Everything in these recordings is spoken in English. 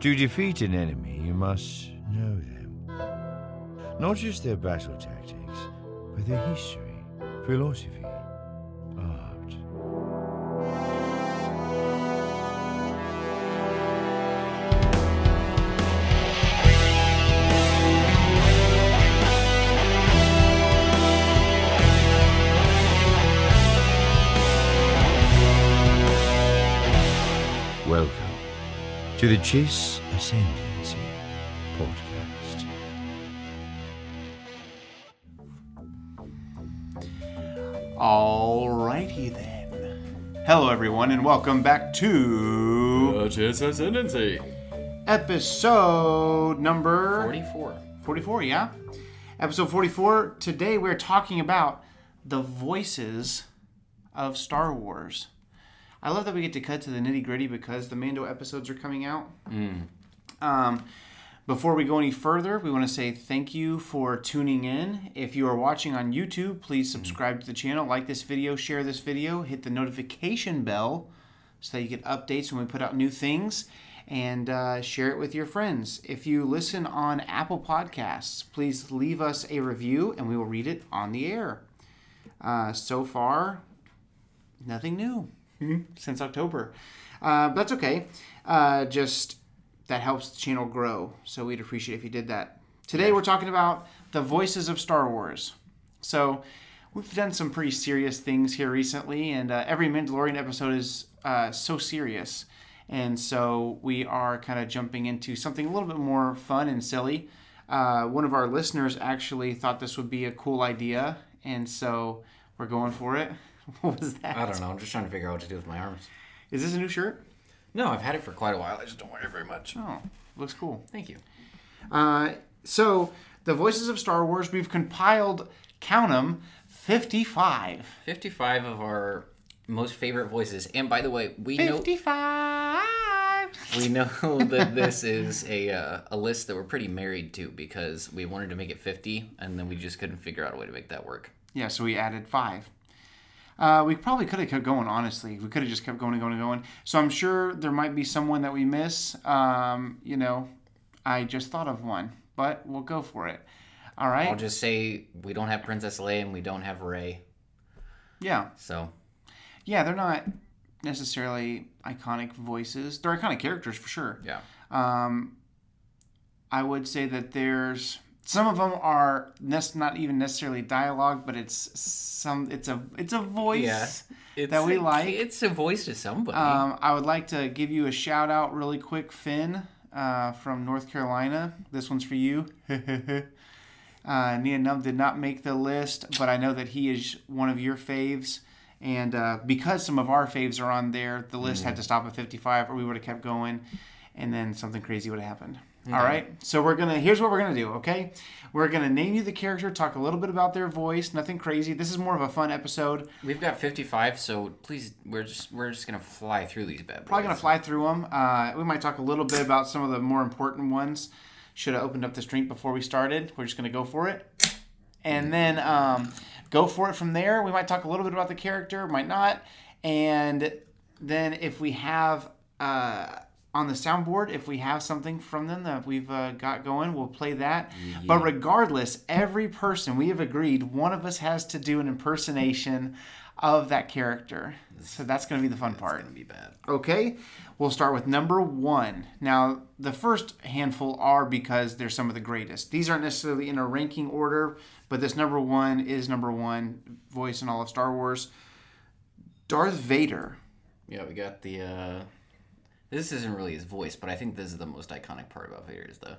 To defeat an enemy, you must know them. Not just their battle tactics, but their history, philosophy, art. Welcome to the Chiss Ascendancy podcast. Alrighty then. Hello, everyone, and welcome back to The Chiss Ascendancy. episode number 44. 44. Yeah, episode 44. Today, we're talking about the voices of Star Wars. I love that we get to cut to the nitty gritty because the Mando episodes are coming out. Um, before we go any further, we want to say thank you for tuning in. If you are watching on YouTube, please subscribe to the channel, like this video, share this video, hit the notification bell so that you get updates when we put out new things, and uh, share it with your friends. If you listen on Apple Podcasts, please leave us a review and we will read it on the air. Uh, so far, nothing new since October. Uh, that's okay. Uh, just that helps the channel grow. So we'd appreciate if you did that. Today we're talking about the voices of Star Wars. So we've done some pretty serious things here recently, and uh, every Mandalorian episode is uh, so serious. And so we are kind of jumping into something a little bit more fun and silly. Uh, one of our listeners actually thought this would be a cool idea, and so we're going for it. What was that? I don't know. I'm just trying to figure out what to do with my arms. Is this a new shirt? No, I've had it for quite a while. I just don't wear it very much. Oh, looks cool. Thank you. Uh, so, the voices of Star Wars, we've compiled, count them, 55. 55 of our most favorite voices. And by the way, we know 55! we know that this is a uh, a list that we're pretty married to because we wanted to make it 50 and then we just couldn't figure out a way to make that work. Yeah, so we added five. Uh, we probably could have kept going, honestly. We could have just kept going and going and going. So I'm sure there might be someone that we miss. Um, you know, I just thought of one, but we'll go for it. All right? I'll just say we don't have Princess Leia and we don't have Rey. yeah. So, Yeah, they're not necessarily iconic voices. They're iconic characters for sure. yeah. Um, I would say that there's some of them are not even necessarily dialogue, but it's some it's a it's a voice. Yeah. It's That we a- like. It's a voice to somebody. Um, I would like to give you a shout out really quick, Finn uh, from North Carolina. This one's for you. uh, Nien Nunb did not make the list, but I know that he is one of your faves. And uh, because some of our faves are on there, the list had to stop at 55, or we would have kept going, and then something crazy would have happened. All right, so we're gonna. Here's what we're gonna do. Okay, we're gonna name you the character, talk a little bit about their voice, nothing crazy. This is more of a fun episode. We've got 55, so please, we're just we're just gonna fly through these bad boys. Probably gonna fly through them. Uh, we might talk a little bit about some of the more important ones. Should have opened up this drink before we started. We're just gonna go for it, and then um, go for it from there. We might talk a little bit about the character, might not, and then if we have uh, on the soundboard, if we have something from them that we've uh, got going, we'll play that. But regardless, every person we have agreed, one of us has to do an impersonation of that character. So that's gonna be the fun part. Gonna be bad. Okay, we'll start with number one. Now, the first handful are because they're some of the greatest. These aren't necessarily in a ranking order, but this number one is number one voice in all of Star Wars. Darth Vader. Yeah, we got the. uh This isn't really his voice, but I think this is the most iconic part about Vader is the.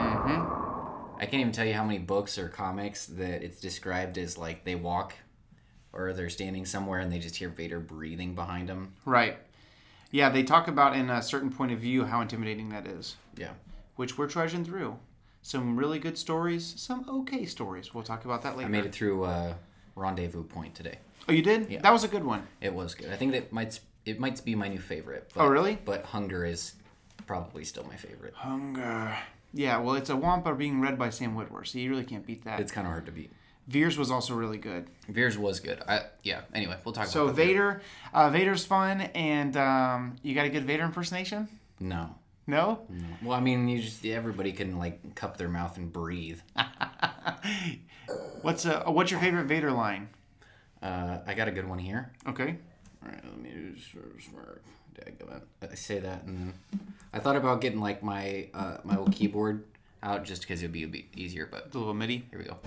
Mm-hmm. I can't even tell you how many books or comics that it's described as like they walk, or they're standing somewhere and they just hear Vader breathing behind them. Right. Yeah, they talk about in a certain point of view how intimidating that is, Yeah. which we're trudging through. Some really good stories, some okay stories. We'll talk about that later. I made it through uh, Rendezvous Point today. Oh, you did? Yeah. That was a good one. It was good. I think that might it might be my new favorite. But, Oh, really? But Hunger is probably still my favorite. Hunger. Yeah, well, it's a Wampa being read by Sam Witwer, so you really can't beat that. It's kind of hard to beat. Veers was also really good. Veers was good. I yeah. Anyway, we'll talk So about that. So Vader, uh, Vader's fun, and um, you got a good Vader impersonation? No. No. Well, I mean, you just everybody can like cup their mouth and breathe. What's uh, what's your favorite Vader line? Uh, I got a good one here. Okay. All right, let me just Dadgummit. I say that, and I thought about getting like my uh, my old keyboard out just because it'd be a bit easier. But The little MIDI. here we go.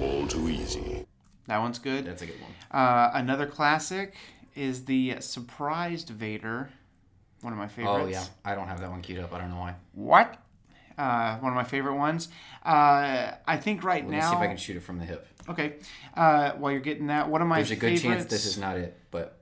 All too easy. That one's good. That's a good one. Uh, another classic is the surprised Vader. One of my favorites. Oh yeah, I don't have that one queued up. I don't know why. What? Uh, one of my favorite ones. Uh, I think right now. Let me now. see if I can shoot it from the hip. Okay. Uh, while you're getting that, one of my There's a good favorites. chance this is not it, but.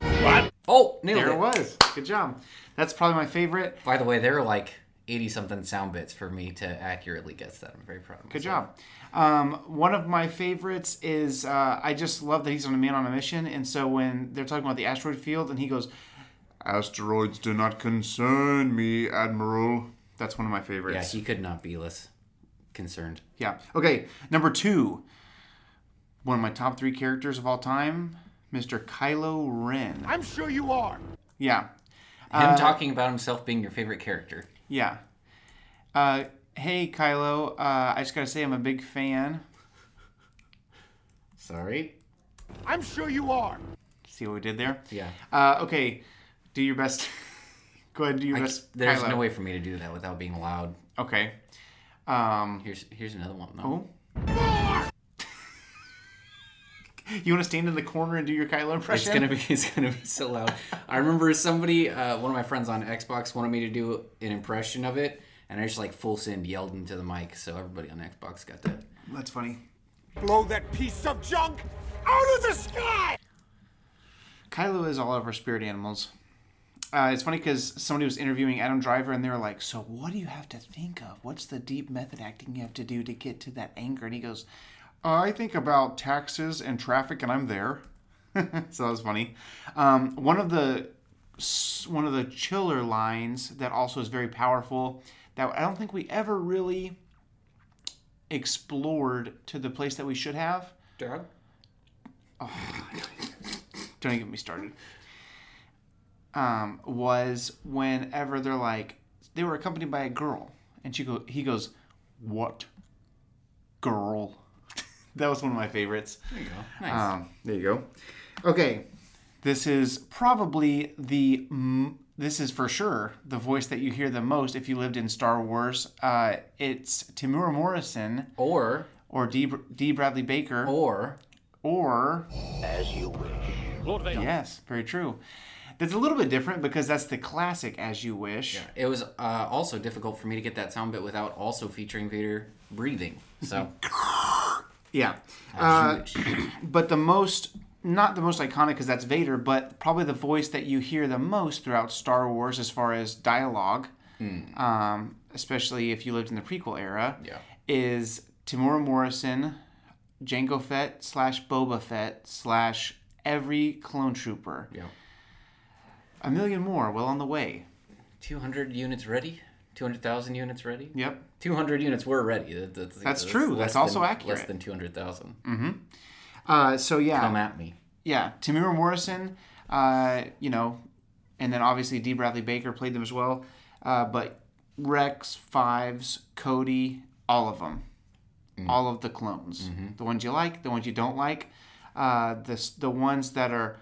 What? Oh, nailed There it. it was. Good job. That's probably my favorite. By the way, there are like 80 something sound bits for me to accurately guess that. I'm very proud of Good job. Um, one of my favorites is uh, I just love that he's on a man on a mission, and so when they're talking about the asteroid field, and he goes, "Asteroids do not concern me, Admiral." That's one of my Yeah, favorites. he could not be less concerned. Yeah. Okay. Number two. One of my top three characters of all time, Mr. Kylo Ren. I'm sure you are. Yeah. Him talking about himself being your favorite character. Yeah. Uh, hey, Kylo. Uh, I just gotta say, I'm a big fan. Sorry. I'm sure you are. See what we did there? Yeah. Uh, okay. Do your best. Go ahead and do your I- best. there's Kylo. no way for me to do that without being loud. Okay. Um, Here's here's another one. though. oh. you want to stand in the corner and do your Kylo impression? It's gonna be it's gonna be so loud. I remember somebody, uh, one of my friends on Xbox, wanted me to do an impression of it, and I just like full send yelled into the mic, so everybody on Xbox got that. That's funny. Blow that piece of junk out of the sky! Kylo is all of our spirit animals. Uh, it's funny because somebody was interviewing Adam Driver and they were like, So, what do you have to think of? What's the deep method acting you have to do to get to that anger? And he goes, I think about taxes and traffic and I'm there. so that was funny. Um, one of the one of the chiller lines that also is very powerful that I don't think we ever really explored to the place that we should have. Dad? don't even get me started. Um, was whenever they're like they were accompanied by a girl, and she go he goes, "What girl?" that was one of my favorites. There you go. Nice. Um, there you go. Okay, this is probably the m- this is for sure the voice that you hear the most if you lived in Star Wars. Uh, it's Temuera Morrison or or D. D. Bradley Baker or or As you wish. Lord Vader. Yes, very true. That's a little bit different because that's the classic "As You Wish." Yeah, it was uh, also difficult for me to get that sound bit without also featuring Vader breathing. So Yeah. Uh, but the most, not the most iconic because that's Vader, but probably the voice that you hear the most throughout Star Wars as far as dialogue, um, especially if you lived in the prequel era, Yeah. is Temuera Morrison, Jango Fett slash Boba Fett slash every clone trooper. yeah, A million more well on the way. 200 units ready. 200,000 units ready. Yep. 200 units were ready. That- That's, That's true. That's also than- accurate. Less than 200,000. Mm-hmm. Uh, so yeah. Come at me. yeah, Temuera Morrison, uh, you know, and then obviously D. Bradley Baker played them as well. Uh, but Rex, Fives, Cody, all of them, all of the clones, the ones you like, the ones you don't like, uh, the the ones that are.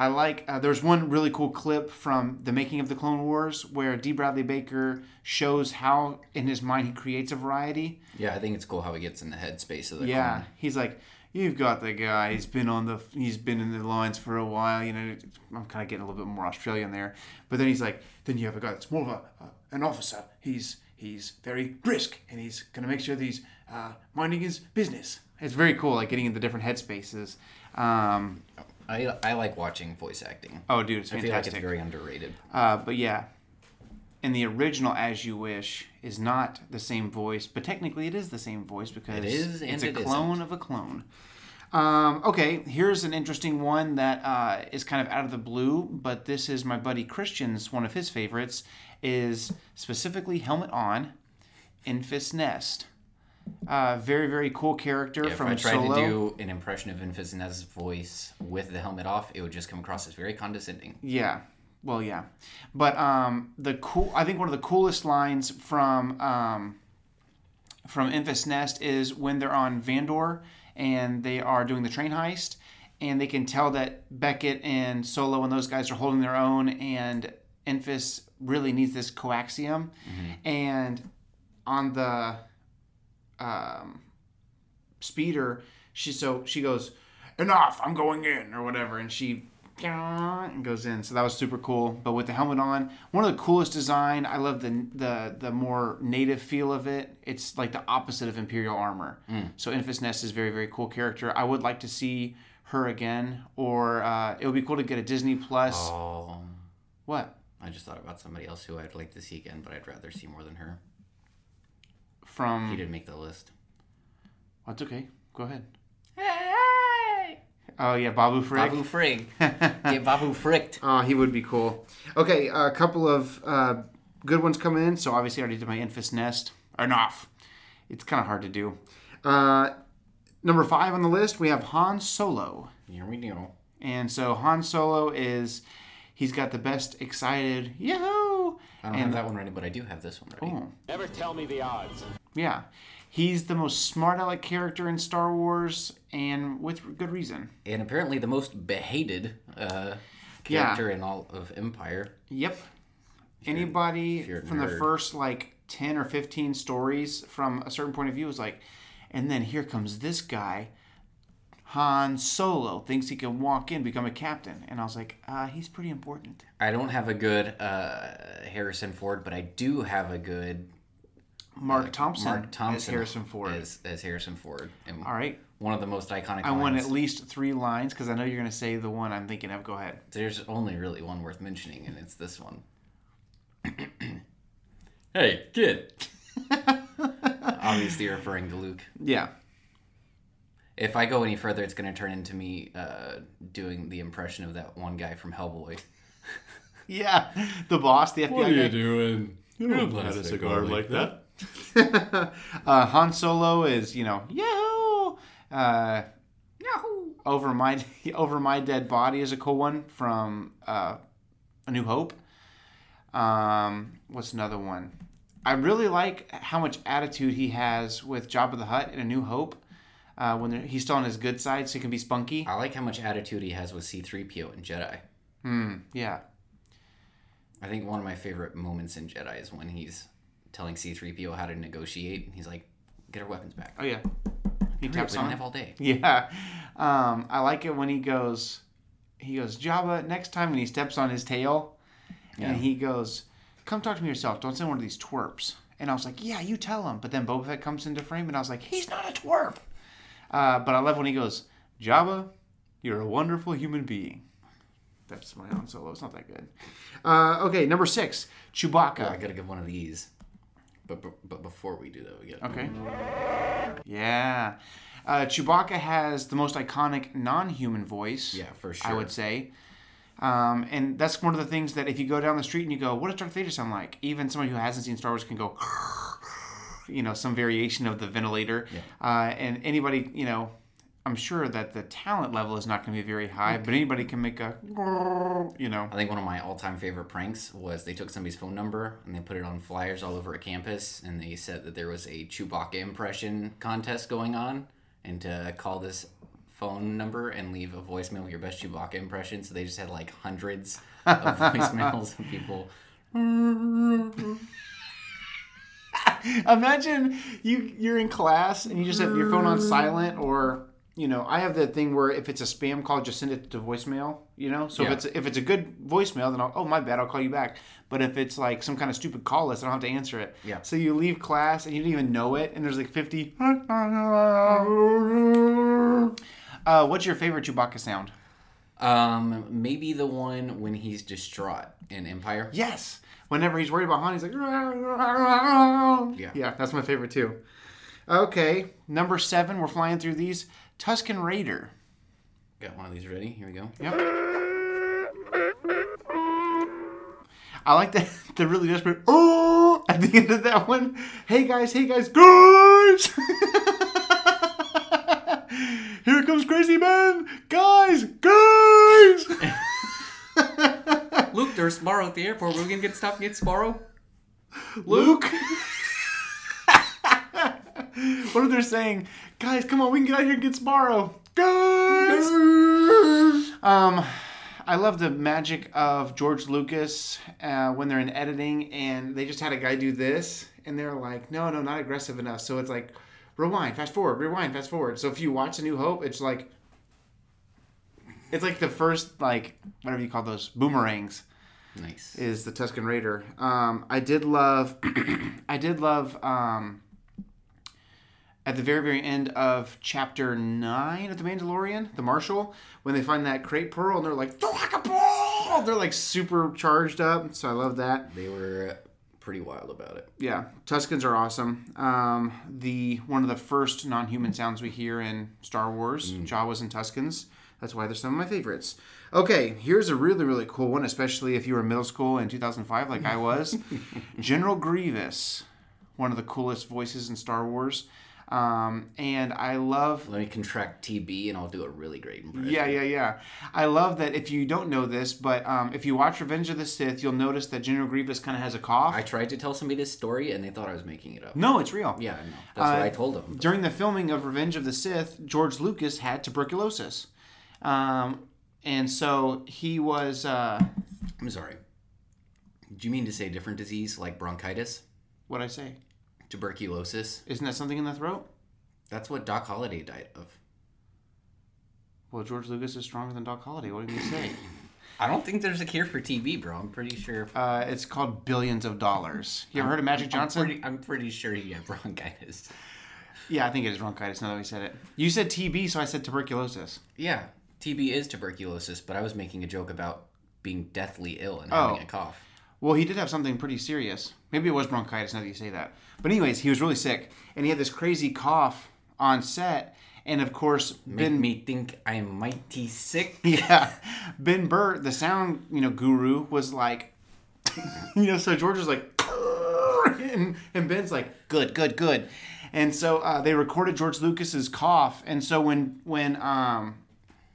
I like. Uh, there's one really cool clip from the making of the Clone Wars where D. Bradley Baker shows how, in his mind, he creates a variety. Yeah, I think it's cool how he gets in the headspace of the Yeah, clone. he's like, you've got the guy. He's been on the, he's been in the lines for a while. You know, I'm kind of getting a little bit more Australian there. But then he's like, then you have a guy that's more of a, uh, an officer. He's he's very brisk, and he's gonna make sure that he's uh, minding his business. It's very cool, like getting into different headspaces. Um, I, I like watching voice acting. oh, dude, it's fantastic. I feel like it's very underrated. Uh, but yeah, and the original "As You Wish" is not the same voice, but technically it is the same voice because It is it's a it clone isn't. of a clone. Um, okay, here's an interesting one that uh, is kind of out of the blue, but this is my buddy Christian's one of his favorites. Is specifically helmet on, Enfys Nest. Uh, very very cool character If from if I tried Solo. to do an impression of Enfys Nest's voice with the helmet off, it would just come across as very condescending. Yeah. Well, yeah. But um, the cool. I think one of the coolest lines from um, from Enfys Nest is when they're on Vandor and they are doing the train heist, and they can tell that Beckett and Solo and those guys are holding their own, and Enfys really needs this coaxium, and on the um, speeder, she so she goes, enough, I'm going in or whatever, and she and goes in. So that was super cool. But with the helmet on, one of the coolest design. I love the the the more native feel of it. It's like the opposite of Imperial armor. So Enfys Nest is a very very cool character. I would like to see her again, or uh, it would be cool to get a Disney Plus. Oh, What I just thought about somebody else who I'd like to see again, but I'd rather see more than her. He from? didn't make the list. That's okay. Go ahead. Oh yeah, Babu Frick. Babu Frig. Get Babu fricked. Oh, he would be cool. Okay, a couple of uh, good ones coming in. So obviously, I already did my Enfys Nest. Enough. It's kind of hard to do. Uh, number five on the list, we have Han Solo. Here we go. And so Han Solo is, he's got the best excited, yahoo! I don't And- have that one ready, but I do have this one ready. Oh, Never tell me the odds. yeah. He's the most smart aleck character in Star Wars, and with good reason. And apparently the most behated uh, character in all of Empire. Yep. Anybody you're a from the first like 10 or 15 stories from a certain point of view is like, and then here comes this guy, Han Solo, thinks he can walk in, become a captain. And I was like, uh, he's pretty important. I don't have a good uh, Harrison Ford, but I do have a good Marc Thompson, Uh, Marc Thompson as Harrison Ford. as, as Harrison Ford. And All right. one of the most iconic. I want at least three lines because I know you're going to say the one I'm thinking of. Go ahead. There's only really one worth mentioning, and it's this one. hey, kid. Obviously referring to Luke. Yeah. If I go any further, it's going to turn into me uh, doing the impression of that one guy from Hellboy. Yeah. The boss, the FBI What are guy. doing? You don't Had a cigar like that. uh, Han Solo is, you know, yahoo! Uh, Yahoo! over my over my dead body is a cool one from uh, A New Hope. Um, what's another one? I really like how much attitude he has with Jabba the Hutt in A New Hope. Uh, when he's still on his good side, so he can be spunky. I like how much attitude he has with C3PO and Jedi. Yeah, I think one of my favorite moments in Jedi is when he's telling C3PO how to negotiate. And he's like, get our weapons back. oh yeah, he Hurry up, taps don't on. have all day. Yeah, um, I like it when he goes. He goes Jabba next time, and he steps on his tail, and he goes, "Come talk to me yourself. Don't send one of these twerps." And I was like, "Yeah, you tell him." But then Boba Fett comes into frame, and I was like, "He's not a twerp." Uh, but I love when he goes, "Jabba, you're a wonderful human being." That's my own solo. It's not that good. Uh, okay, number six, Chewbacca. I gotta give one of these. But, but, but before we do that, we got Okay. Yeah. Uh, Chewbacca has the most iconic non-human voice. Yeah, for sure. I would say. Um, and that's one of the things that if you go down the street and you go, "What does Darth Vader sound like?" Even someone who hasn't seen Star Wars can go, you know, some variation of the ventilator. Uh, and anybody, you know, I'm sure that the talent level is not going to be very high, but anybody can make a, you know. I think one of my all-time favorite pranks was they took somebody's phone number and they put it on flyers all over a campus, and they said that there was a Chewbacca impression contest going on, and to call this phone number and leave a voicemail with your best Chewbacca impression. So they just had like hundreds of voicemails of people. Imagine you you're in class and you just have your phone on silent or you know, I have the thing where if it's a spam call, just send it to voicemail. You know, so Yeah. if it's if it's a good voicemail, then I'll, oh my bad, I'll call you back. But if it's like some kind of stupid call list, I don't have to answer it. Yeah. So you leave class and you didn't even know it, and there's like fifty. Uh, what's your favorite Chewbacca sound? Um, maybe the one when he's distraught in Empire. Yes. Whenever he's worried about Han, he's like, Yeah. yeah, that's my favorite too. Okay, number seven. We're flying through these. Tusken Raider. Got one of these ready. Here we go. Yep. I like the the really desperate. Oh, at the end of that one. Hey guys, hey guys, guys! Here comes Crazy Man! Guys, guys! Luke, there's Sbarro at the airport. We're gonna get stopped and get Sbarro. Luke! what if they're saying, guys, come on, we can get out here and get Sbarro. Guys! Um, I love the magic of George Lucas uh, when they're in editing and they just had a guy do this and they're like, no, no, not aggressive enough. So it's like, rewind, fast forward, rewind, fast forward. So if you watch A New Hope, it's like, it's like the first, like, whatever you call those, boomerangs Nice. is the Tusken Raider. Um, I did love, I did love um, at the very very end of chapter nine of the Mandalorian, the Marshal, when they find that krayt pearl and they're like they're like super charged up. So I love that. They were pretty wild about it. Yeah, Tuskens are awesome. Um, the one of the first non-human sounds we hear in Star Wars, Jawas and Tuskens. That's why they're some of my favorites. Okay, here's a really really cool one, especially if you were in middle school in 2005, like I was. General Grievous, one of the coolest voices in Star Wars, um, and I love Let me contract TB and I'll do a really great impression. yeah, yeah, yeah. I love that if you don't know this, but um, if you watch Revenge of the Sith, you'll notice that General Grievous kind of has a cough. I tried to tell somebody this story and they thought I was making it up. no, it's real. Yeah, I know. That's what Uh, I told them. During the filming of Revenge of the Sith, George Lucas had tuberculosis. Um, and so he was. Uh, I'm sorry. Do you mean to say different disease like bronchitis, what'd I say? Tuberculosis? Isn't that something in the throat? That's what Doc Holliday died of. Well, George Lucas is stronger than Doc Holliday. What do you say? I don't think there's a cure for TB, bro. I'm pretty sure. Uh, it's called billions of dollars. You ever heard of Magic Johnson? I'm pretty, I'm pretty sure he had bronchitis. Yeah, I think it is bronchitis now that we said it. You said TB, so I said tuberculosis. Yeah, TB is tuberculosis, but I was making a joke about being deathly ill and Oh. having a cough. Well, he did have something pretty serious. Maybe it was bronchitis now that you say that. But anyways, he was really sick, and he had this crazy cough on set. And of course, Make Ben me think I'm mighty sick. yeah, Ben Burtt, the sound you know guru, was like, you know, so George was like, and, and Ben's like, good, good, good, and so uh, they recorded George Lucas's cough, and so when when um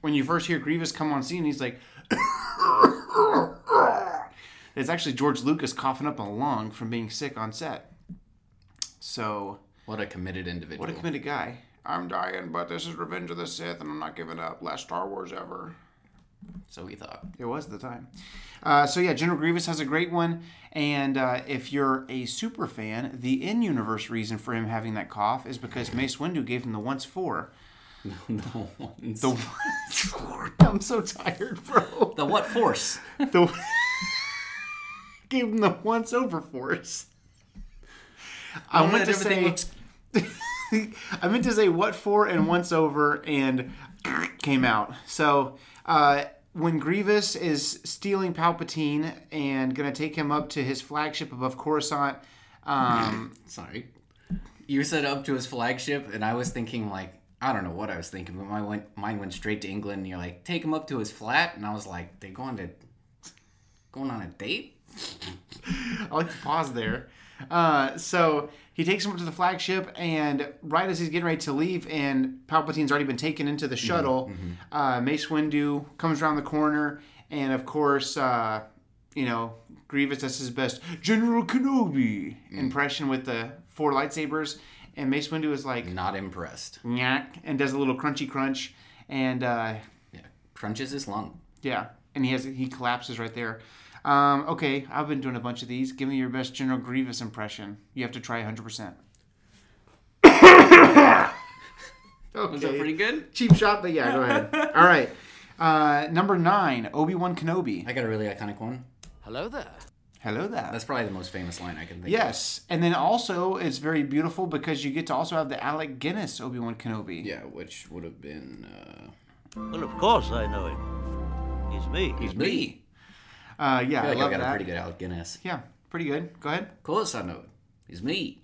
when you first hear Grievous come on scene, he's like. It's actually George Lucas coughing up a lung from being sick on set. So, What a committed individual. what a committed guy. I'm dying, but this is Revenge of the Sith, and I'm not giving up. Last Star Wars ever. so we thought. It was the time. Uh, so yeah, General Grievous has a great one, and uh, if you're a super fan, the in-universe reason for him having that cough is because Mace Windu gave him the once four. the ones. The once four. I'm so tired, bro. The what force? The gave him the once over force. I meant to say. I meant to say what for and once over and came out. So uh, when Grievous is stealing Palpatine and gonna take him up to his flagship above Coruscant, um, Sorry. You said up to his flagship, and I was thinking like I don't know what I was thinking, but my went mine went straight to England. And you're like, take him up to his flat, and I was like, they going to going on a date? I like to pause there. Uh, so he takes him up to the flagship, and right as he's getting ready to leave, and Palpatine's already been taken into the shuttle, Uh, Mace Windu comes around the corner, and of course, uh, you know, Grievous does his best General Kenobi impression with the four lightsabers, and Mace Windu is like, Not impressed. Nyack, and does a little crunchy crunch, and uh, Yeah, crunches his lung. yeah, and he has he collapses right there. Um, okay, I've been doing a bunch of these. Give me your best General Grievous impression. You have to try 100%. okay. Was that pretty good? Cheap shot, but yeah, go ahead. All right. Uh, number nine, Obi Wan Kenobi. I got a really iconic one. Hello there. Hello there. That's probably the most famous line I can think of. yes, and then also it's very beautiful because you get to also have the Alec Guinness Obi Wan Kenobi. Yeah, which would have been uh, Well, of course I know him. He's me. he's me. Uh, yeah, I I, like love I've got that. a pretty good Alec Guinness. Yeah, pretty good. Go ahead. Of course I know it. He's me.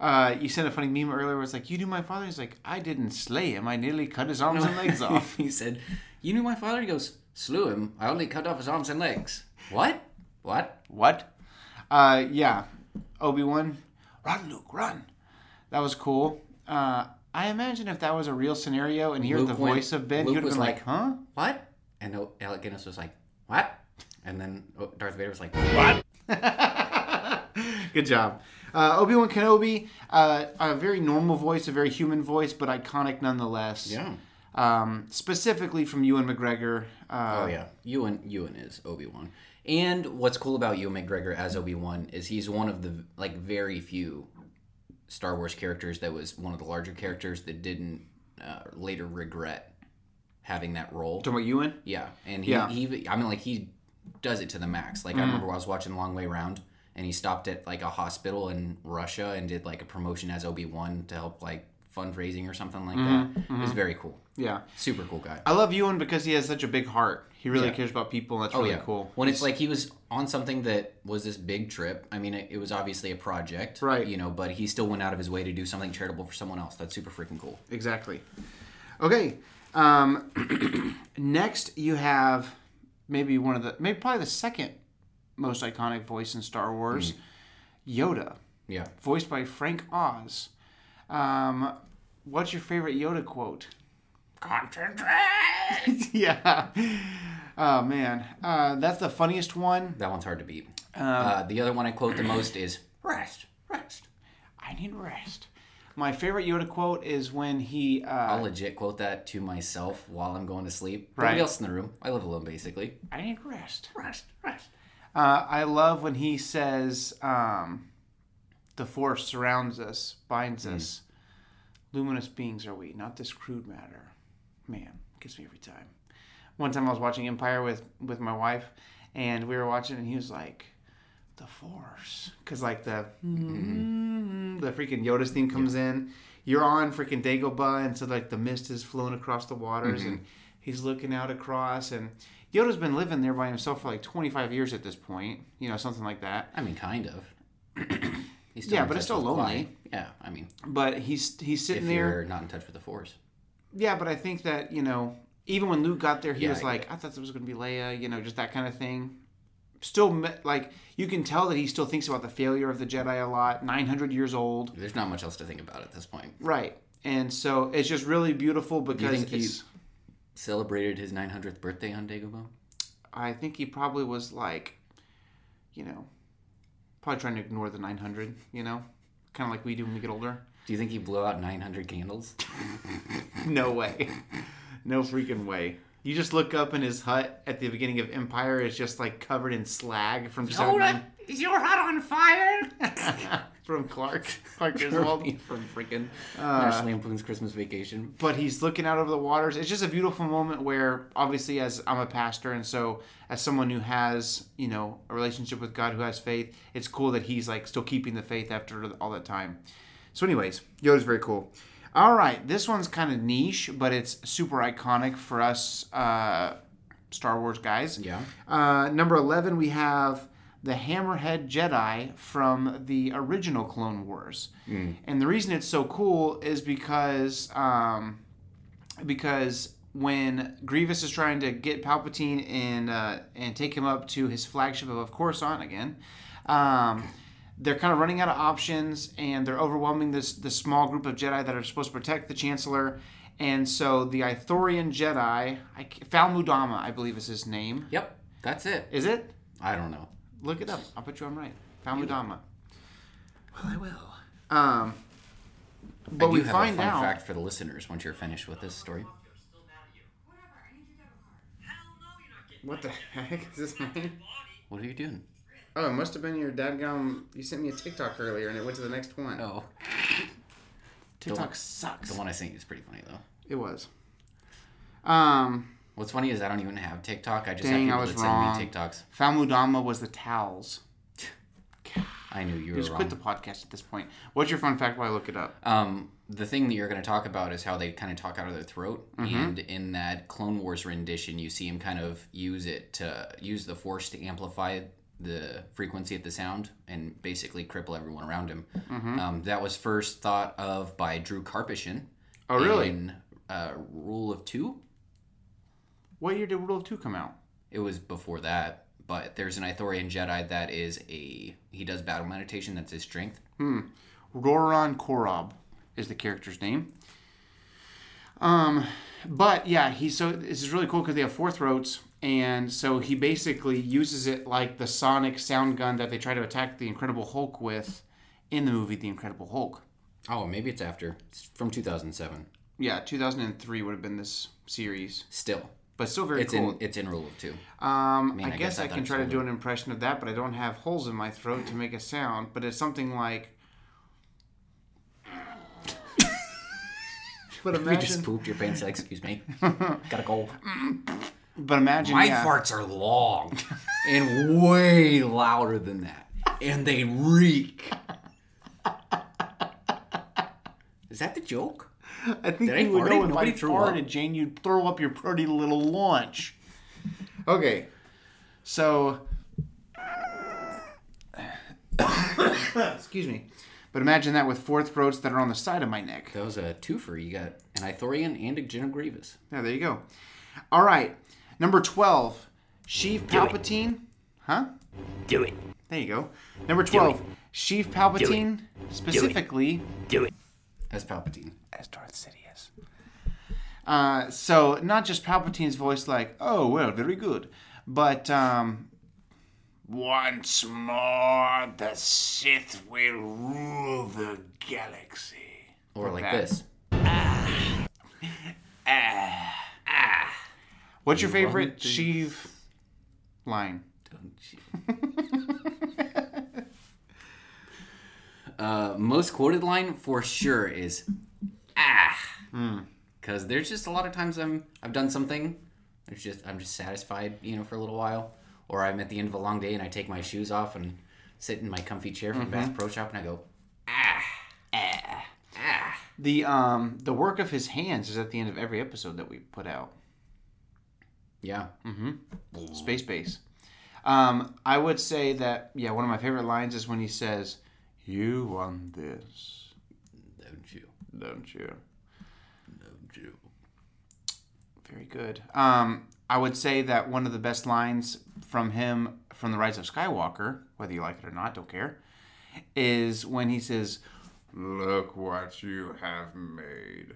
Uh, you sent a funny meme earlier where it's like, you knew my father? He's like, I didn't slay him. I nearly cut his arms and legs off. he said, "You knew my father." He goes, "Slew him. I only cut off his arms and legs." What? What? What? Uh, yeah. Obi Wan, run, Luke, run. That was cool. Uh, I imagine if that was a real scenario and hear the went- voice of Ben, Luke he would have been like, like, "Huh?" What? And Alec Guinness was like, What? And then oh, Darth Vader was like, What? Good job. Uh, Obi Wan Kenobi, uh, a very normal voice, a very human voice, but iconic nonetheless. Yeah. Um, specifically from Ewan McGregor. Uh, Oh yeah, Ewan Ewan is Obi Wan. And what's cool about Ewan McGregor as Obi Wan is he's one of the like very few Star Wars characters that was one of the larger characters that didn't uh, later regret having that role. Talking about Ewan? Yeah, and he, Yeah. he I mean like he does it to the max. Like I mm. remember I was watching Long Way Round and he stopped at like a hospital in Russia and did like a promotion as Obi Wan to help like fundraising or something like that. Mm, mm-hmm. It was very cool. Yeah. Super cool guy. I love Ewan because he has such a big heart. He really Yeah. cares about people, and that's Oh really yeah, cool. When it's like he was on something that was this big trip. I mean, it, it was obviously a project, Right. You know, but he still went out of his way to do something charitable for someone else. That's super freaking cool. Exactly. Okay. Um, next, you have maybe one of the, maybe probably the second most iconic voice in Star Wars, Yoda, Yeah. voiced by Frank Oz. Um, what's your favorite Yoda quote? Concentrate. yeah. Oh man, uh, that's the funniest one. That one's hard to beat. Um, uh, the other one I quote the most is rest, rest. I need rest. My favorite Yoda quote is when he. Uh, I'll legit quote that to myself while I'm going to sleep. Right. Nobody else in the room. I live alone, basically. I need rest. Rest, rest. Uh, I love when he says, um, "The Force surrounds us, binds us. Luminous beings are we, not this crude matter." Man, gets me every time. One time I was watching Empire with with my wife, and we were watching, and he was like, "The Force," because like the mm-hmm. the freaking Yoda's theme comes in. You're on freaking Dagobah, and so like the mist is flowing across the waters, mm-hmm. and he's looking out across, and Yoda's been living there by himself for like 25 years at this point, you know, something like that. I mean, kind of. He's still Yeah, but it's still lonely. Qui. Yeah, I mean, But he's he's sitting if there. you're not in touch with the Force. Yeah, but I think that you know, even when Luke got there, he Yeah, was I like, I thought it was going to be Leia, you know, just that kind of thing. Still, me- like you can tell that he still thinks about the failure of the Jedi a lot. 900 years old, There's not much else to think about at this point. right? And so it's just really beautiful because think he- Celebrated his 900th birthday on Dagobah. I think he probably was like, you know, probably trying to ignore the 900. You know, kind of like we do when we get older. Do you think he blew out 900 candles? No way. No freaking way. You just look up in his hut at the beginning of Empire. It's just like covered in slag from just is your hut on fire? from Clark. Clark Griswold. from freaking Uh, National Lampoon's Christmas Vacation. But he's looking out over the waters. It's just a beautiful moment where, obviously, as I'm a pastor, and so as someone who has, you know, a relationship with God, who has faith, it's cool that he's like still keeping the faith after all that time. So, anyways, Yoda's very cool. All right, this one's kind of niche, but it's super iconic for us uh, Star Wars guys. Yeah. Uh, number 11, we have the Hammerhead Jedi from the original Clone Wars. And the reason it's so cool is because um, because when Grievous is trying to get Palpatine and uh, and take him up to his flagship of Coruscant again, um, they're kind of running out of options and they're overwhelming this this small group of Jedi that are supposed to protect the Chancellor. And so the Ithorian Jedi, I, ca- Foul Moudama, I believe is his name. Yep, that's it. Is it? I don't know. Look it up. I'll bet you I'm right. Foul Moudama. Well, I will. Um, but I do we have find a fun out. fact for the listeners once you're finished with this story. What the heck is this mine? What are you doing? Oh, it must have been your dadgum. You sent me a TikTok earlier, and it went to the next one. Oh, TikTok the- sucks. the one I sent you is pretty funny though. It was. Um, What's funny is I don't even have TikTok. I just Dang, I have was people that wrong. send me TikToks. Foul Moudama was the towels. I knew you were Just wrong. quit the podcast at this point. What's your fun fact while I look it up? Um, the thing that you're going to talk about is how they kind of talk out of their throat, Mm-hmm. and in that Clone Wars rendition, you see him kind of use it to use the Force to amplify the frequency of the sound and basically cripple everyone around him. Mm-hmm. Um, that was first thought of by Drew Karpyshyn. Oh, really? In uh, Rule of Two. What year did Rule of Two come out? It was before that, but there's an Ithorian Jedi that is a he does battle meditation. That's his strength. Roron Corobb is the character's name. Um, but yeah, he's so this is really cool because they have four throats, and so he basically uses it like the sonic sound gun that they try to attack the Incredible Hulk with in the movie The Incredible Hulk. Oh, maybe it's after. It's from 2007. Yeah, 2003 would have been this series, Still, but still very it's cool. in it's in rule of two. Um, mean, I, I guess, guess I I can try to do an impression of that, but I don't have holes in my throat to make a sound. But it's something like. but You just pooped your pants. Excuse me, gotta go. but imagine, My yeah. farts are long and way louder than that, and they reek. Is that the joke? I think Did I you would fart? know if I threw farted, up. Jane. You'd throw up your pretty little lunch. Okay, so excuse me, but imagine that with four throats that are on the side of my neck. That was a twofer. You got an Ithorian and a General Yeah, there you go. All right, number twelve, Sheev Palpatine. Huh? Do it. There you go. Number twelve, Sheev Palpatine, specifically Do it. As Palpatine. as Darth Sidious. Uh, so not just Palpatine's voice, like, oh well, very good, but um, once more the Sith will rule the galaxy. Or like that. this. What's your favorite Sheev line? Uh, most quoted line for sure is ah, Hmm. because there's just a lot of times I'm I've done something, it's just I'm just satisfied, you know, for a little while, or I'm at the end of a long day and I take my shoes off and sit in my comfy chair from Mm-hmm. Bass Pro Shop and I go ah ah ah. The um the work of his hands is at the end of every episode that we put out. Yeah, Mm-hmm. Space Base. Um, I would say that yeah, one of my favorite lines is when he says, "You won this, don't you, don't you?" don't you. Very good. Um, I would say that one of the best lines from him from The Rise of Skywalker, whether you like it or not, don't care, is when he says, Look what you have made.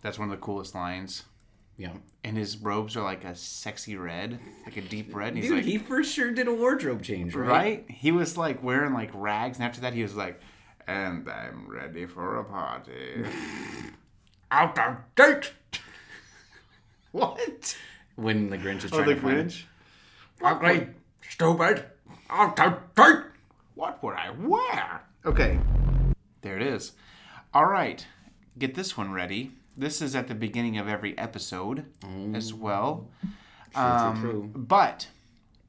That's one of the coolest lines. Yeah, And his robes are like a sexy red, like a deep red. And he's dude, like, he for sure did a wardrobe change, right? right? He was like wearing like rags, and after that, he was like, and I'm ready for a party. Out of date. what? When the Grinch is Oh, trying the to find Grinch? ugly, stupid, out of date. What would I wear? Okay, there it is. All right, get this one ready. This is at the beginning of every episode as well. Um, true, true. But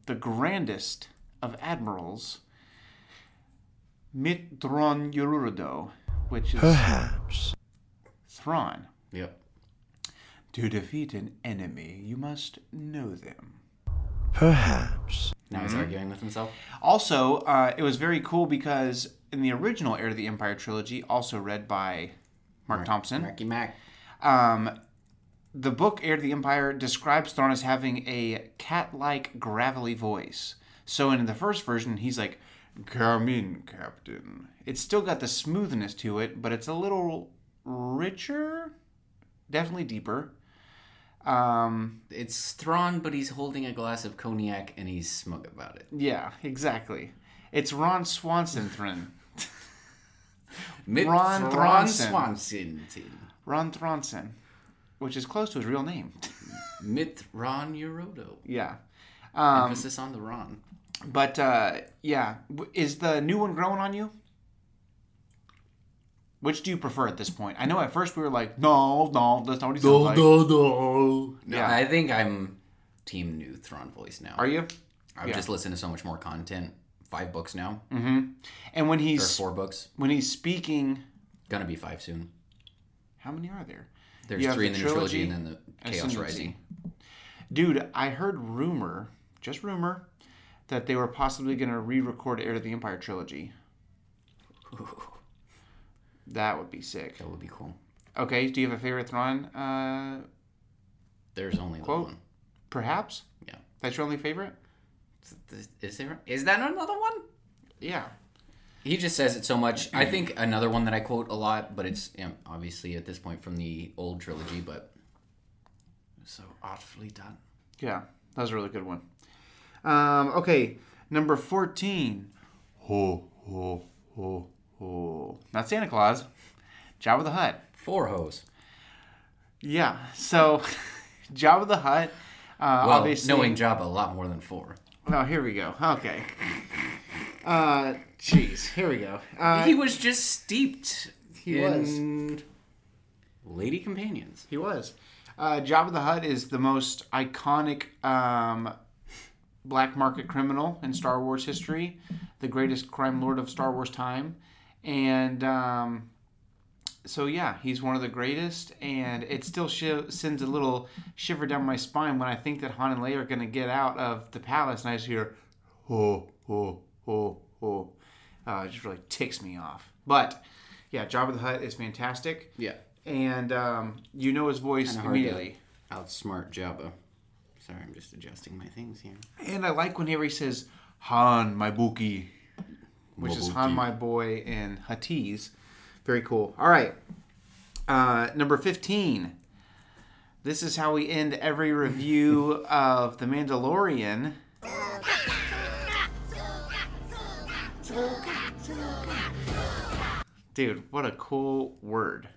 the grandest of admirals, Mitth'raw'nuruodo, which is Perhaps. Thrawn. Yep. To defeat an enemy, you must know them. Perhaps. Now Mm-hmm. he's arguing with himself. Also, uh, it was very cool because in the original Heir to the Empire trilogy, also read by Marc Thompson, Marky Mac. Um, the book Heir to the Empire describes Thrawn as having a cat-like gravelly voice. So in the first version, he's like, "Come in, Captain." It's still got the smoothness to it, but it's a little richer, definitely deeper. Um, It's Thrawn, but he's holding a glass of cognac and he's smug about it. yeah, exactly. It's Ron Swanson Thrin. Ron Thrawn Swanson. Ron Thronson, which is close to his real name. Mitt Ron Eurodo. yeah. Um, Emphasis on the Ron. but uh, yeah, is the new one growing on you? Which do you prefer at this point? I know at first we were like, no, no, that's not what he sounds like. no. no, no. Yeah. I think I'm team new Thrawn voice now. Are you? I've Yeah. just listened to so much more content. Five books now. And when Or he's four books. when he's speaking, Gonna be five soon. How many are there? There's three the in the trilogy, trilogy and then the Chaos Ascendancy. Rising. Dude, I heard rumor, just rumor, that they were possibly going to re-record Heir to the Empire trilogy. That would be sick. That would be cool. Okay, do you have a favorite Thrawn? Uh, There's only Quote? one. perhaps Yeah. that's your only favorite. Is there? Is that another one? Yeah. He just says it so much. I think another one that I quote a lot, but it's you know, obviously at this point from the old trilogy, but so awfully done. Yeah, that was a really good one. Um, okay, number 14. Ho, ho, ho, ho. Not Santa Claus. Jabba the Hutt. Four hoes. Yeah, so Jabba the Hutt. Uh, Well, obviously, knowing Jabba a lot more than four. Oh, here we go. Okay. Uh, jeez. Here we go. Uh, he was just steeped He in lady companions. He was. Uh, Jabba the Hutt is the most iconic um, black market criminal in Star Wars history, the greatest crime lord of Star Wars time, and um, so yeah, he's one of the greatest. And it still sh- sends a little shiver down my spine when I think that Han and Leia are going to get out of the palace, and I just hear, "ho ho ho oh. uh, it just really ticks me off. But yeah, Jabba the Hutt is fantastic Yeah. and um, you know his voice Kinda hard to immediately. Outsmart Jabba. Sorry, I'm just adjusting my things here. And I like whenever he says Han, my bookie, which is Han, my boy, and Huttese. Very cool. All right, uh, number fifteen. This is how we end every review of The Mandalorian. Dude, what a cool word.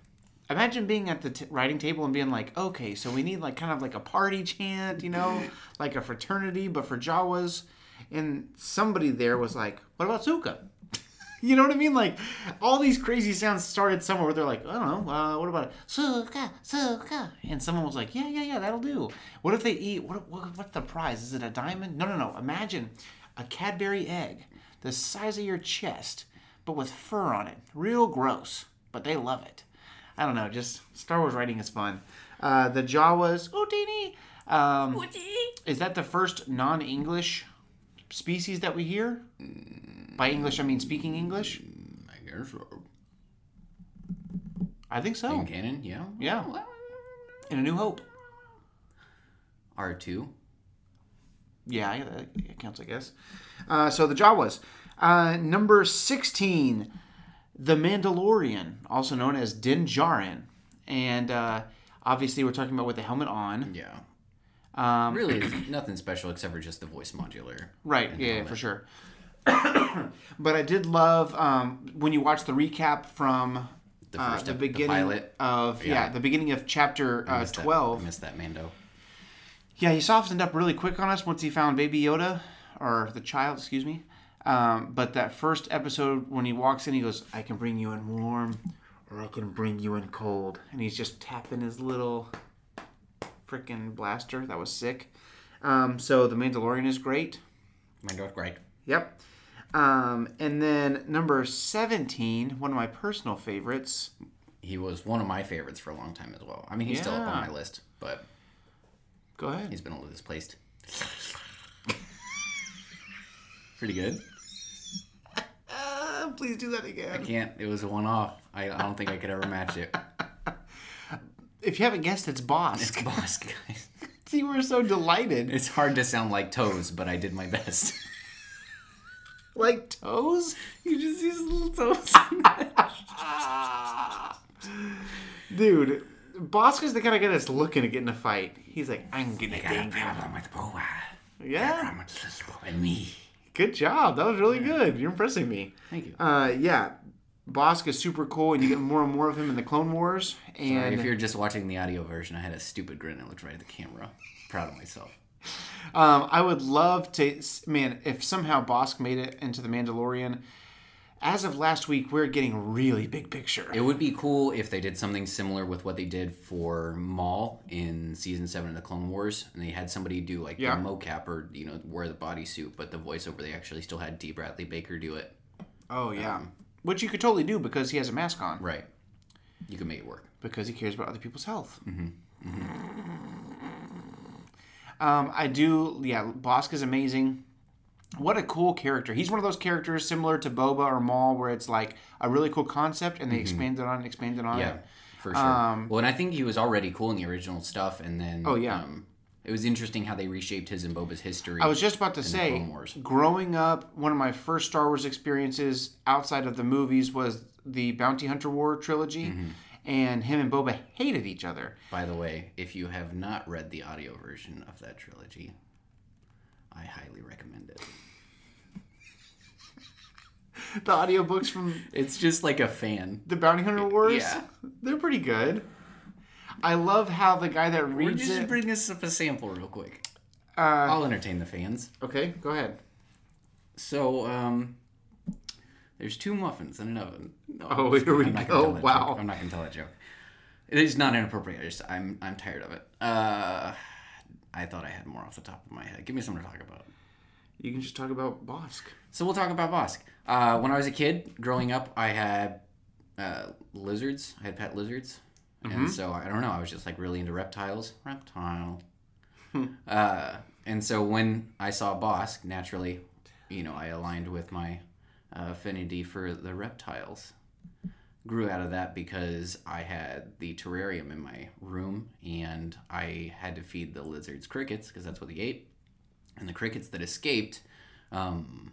Imagine being at the t- writing table and being like, okay, so we need like kind of like a party chant, you know, like a fraternity, but for Jawas. And somebody there was like, what about Suka? you know what I mean? Like all these crazy sounds started somewhere where they're like, I don't know, uh, what about Suka, Suka? And someone was like, yeah, yeah, yeah, that'll do. What if they eat, what, what, what's the prize? Is it a diamond? No, no, no. Imagine a Cadbury egg the size of your chest, but with fur on it. Real gross, but they love it. I don't know, just Star Wars writing is fun. Uh, the Jawas, Utini. Um, is that the first non-English species that we hear? By English, I mean speaking English. I guess so. I think so. In canon, yeah. Yeah. In A New Hope. R2. Yeah, I- that that counts, I guess. Uh, so the Jawas. Uh, number 16, The Mandalorian, also known as Din Djarin. And uh, obviously, we're talking about with the helmet on. Yeah. Um, Really, nothing special except for just the voice modulator. Right, yeah, helmet. for sure. but I did love um, when you watch the recap from The uh, first the ep- the beginning pilot. of yeah. Yeah. the beginning of chapter I uh, that- twelve. I missed that Mando. Yeah, he softened up really quick on us once he found Baby Yoda, or the child, excuse me. Um, but that first episode, when he walks in, he goes, I can bring you in warm, or I can bring you in cold. And he's just tapping his little freaking blaster. That was sick. Um, so The Mandalorian is great. Mando's great. Yep. Um, and then number 17, one of my personal favorites. He was one of my favorites for a long time as well. I mean, he's still up on my list, but Go ahead. he's been a little displaced. Pretty good. Uh, please do that again. I can't. It was a one-off. I, I don't think I could ever match it. If you haven't guessed, it's Bossk. It's Bossk, guys. See, we're so delighted. It's hard to sound like toes, but I did my best. Like toes? you just use little toes. Dude, Bossk's the kind of guy that's looking to get in a fight. He's like, I'm gonna Got a problem with Boba. Yeah, And me. good job. That was really good. You're impressing me. Thank you. Uh, yeah, is super cool, and you get more and more of him in the Clone Wars. Sorry, And if you're just watching the audio version, I had a stupid grin. I looked right at the camera. Proud of myself. um, I would love to, man, if somehow Bossk made it into the Mandalorian. As of last week, we're getting really big picture. It would be cool if they did something similar with what they did for Maul in season seven of the Clone Wars, and they had somebody do like Yeah. the mocap or you know wear the bodysuit, but the voiceover they actually still had D. Bradley Baker do it. oh yeah, um, which you could totally do because he has a mask on. Right. You can make it work. because he cares about other people's health. Mm-hmm. Mm-hmm. Um, I do, yeah. Bossk is amazing. What a cool character! He's one of those characters similar to Boba or Maul, where it's like a really cool concept, and they expanded on it, expanded on Yeah, it. for sure. well, and I think he was already cool in the original stuff, and then Um, Oh, yeah. um, it was interesting how they reshaped his and Boba's history. I was just about to say, growing up, one of my first Star Wars experiences outside of the movies was the Bounty Hunter War trilogy, Mm-hmm. and him and Boba hated each other. By the way, if you have not read the audio version of that trilogy, I highly recommend it. The audiobooks from It's just like a fan. the Bounty Hunter Wars, Yeah. they're pretty good. I love how the guy that We're reads just it. bring this up a sample real quick. Uh, I'll entertain the fans. okay, go ahead. So, um, there's two muffins in an oven. No, Oh, here we I'm not go. gonna tell that Wow. joke. I'm not gonna tell that joke. It is not inappropriate. I just I'm I'm tired of it. Uh, I thought I had more off the top of my head. Give me something to talk about. You can just talk about Bossk. So we'll talk about Bossk. Uh, when I was a kid, growing up, I had uh, lizards. I had pet lizards, and so I don't know. I was just like really into reptiles. Reptile. uh, and so when I saw Bossk, naturally, you know, I aligned with my uh, affinity for the reptiles. Grew out of that because I had the terrarium in my room, and I had to feed the lizards crickets because that's what they ate and the crickets that escaped um,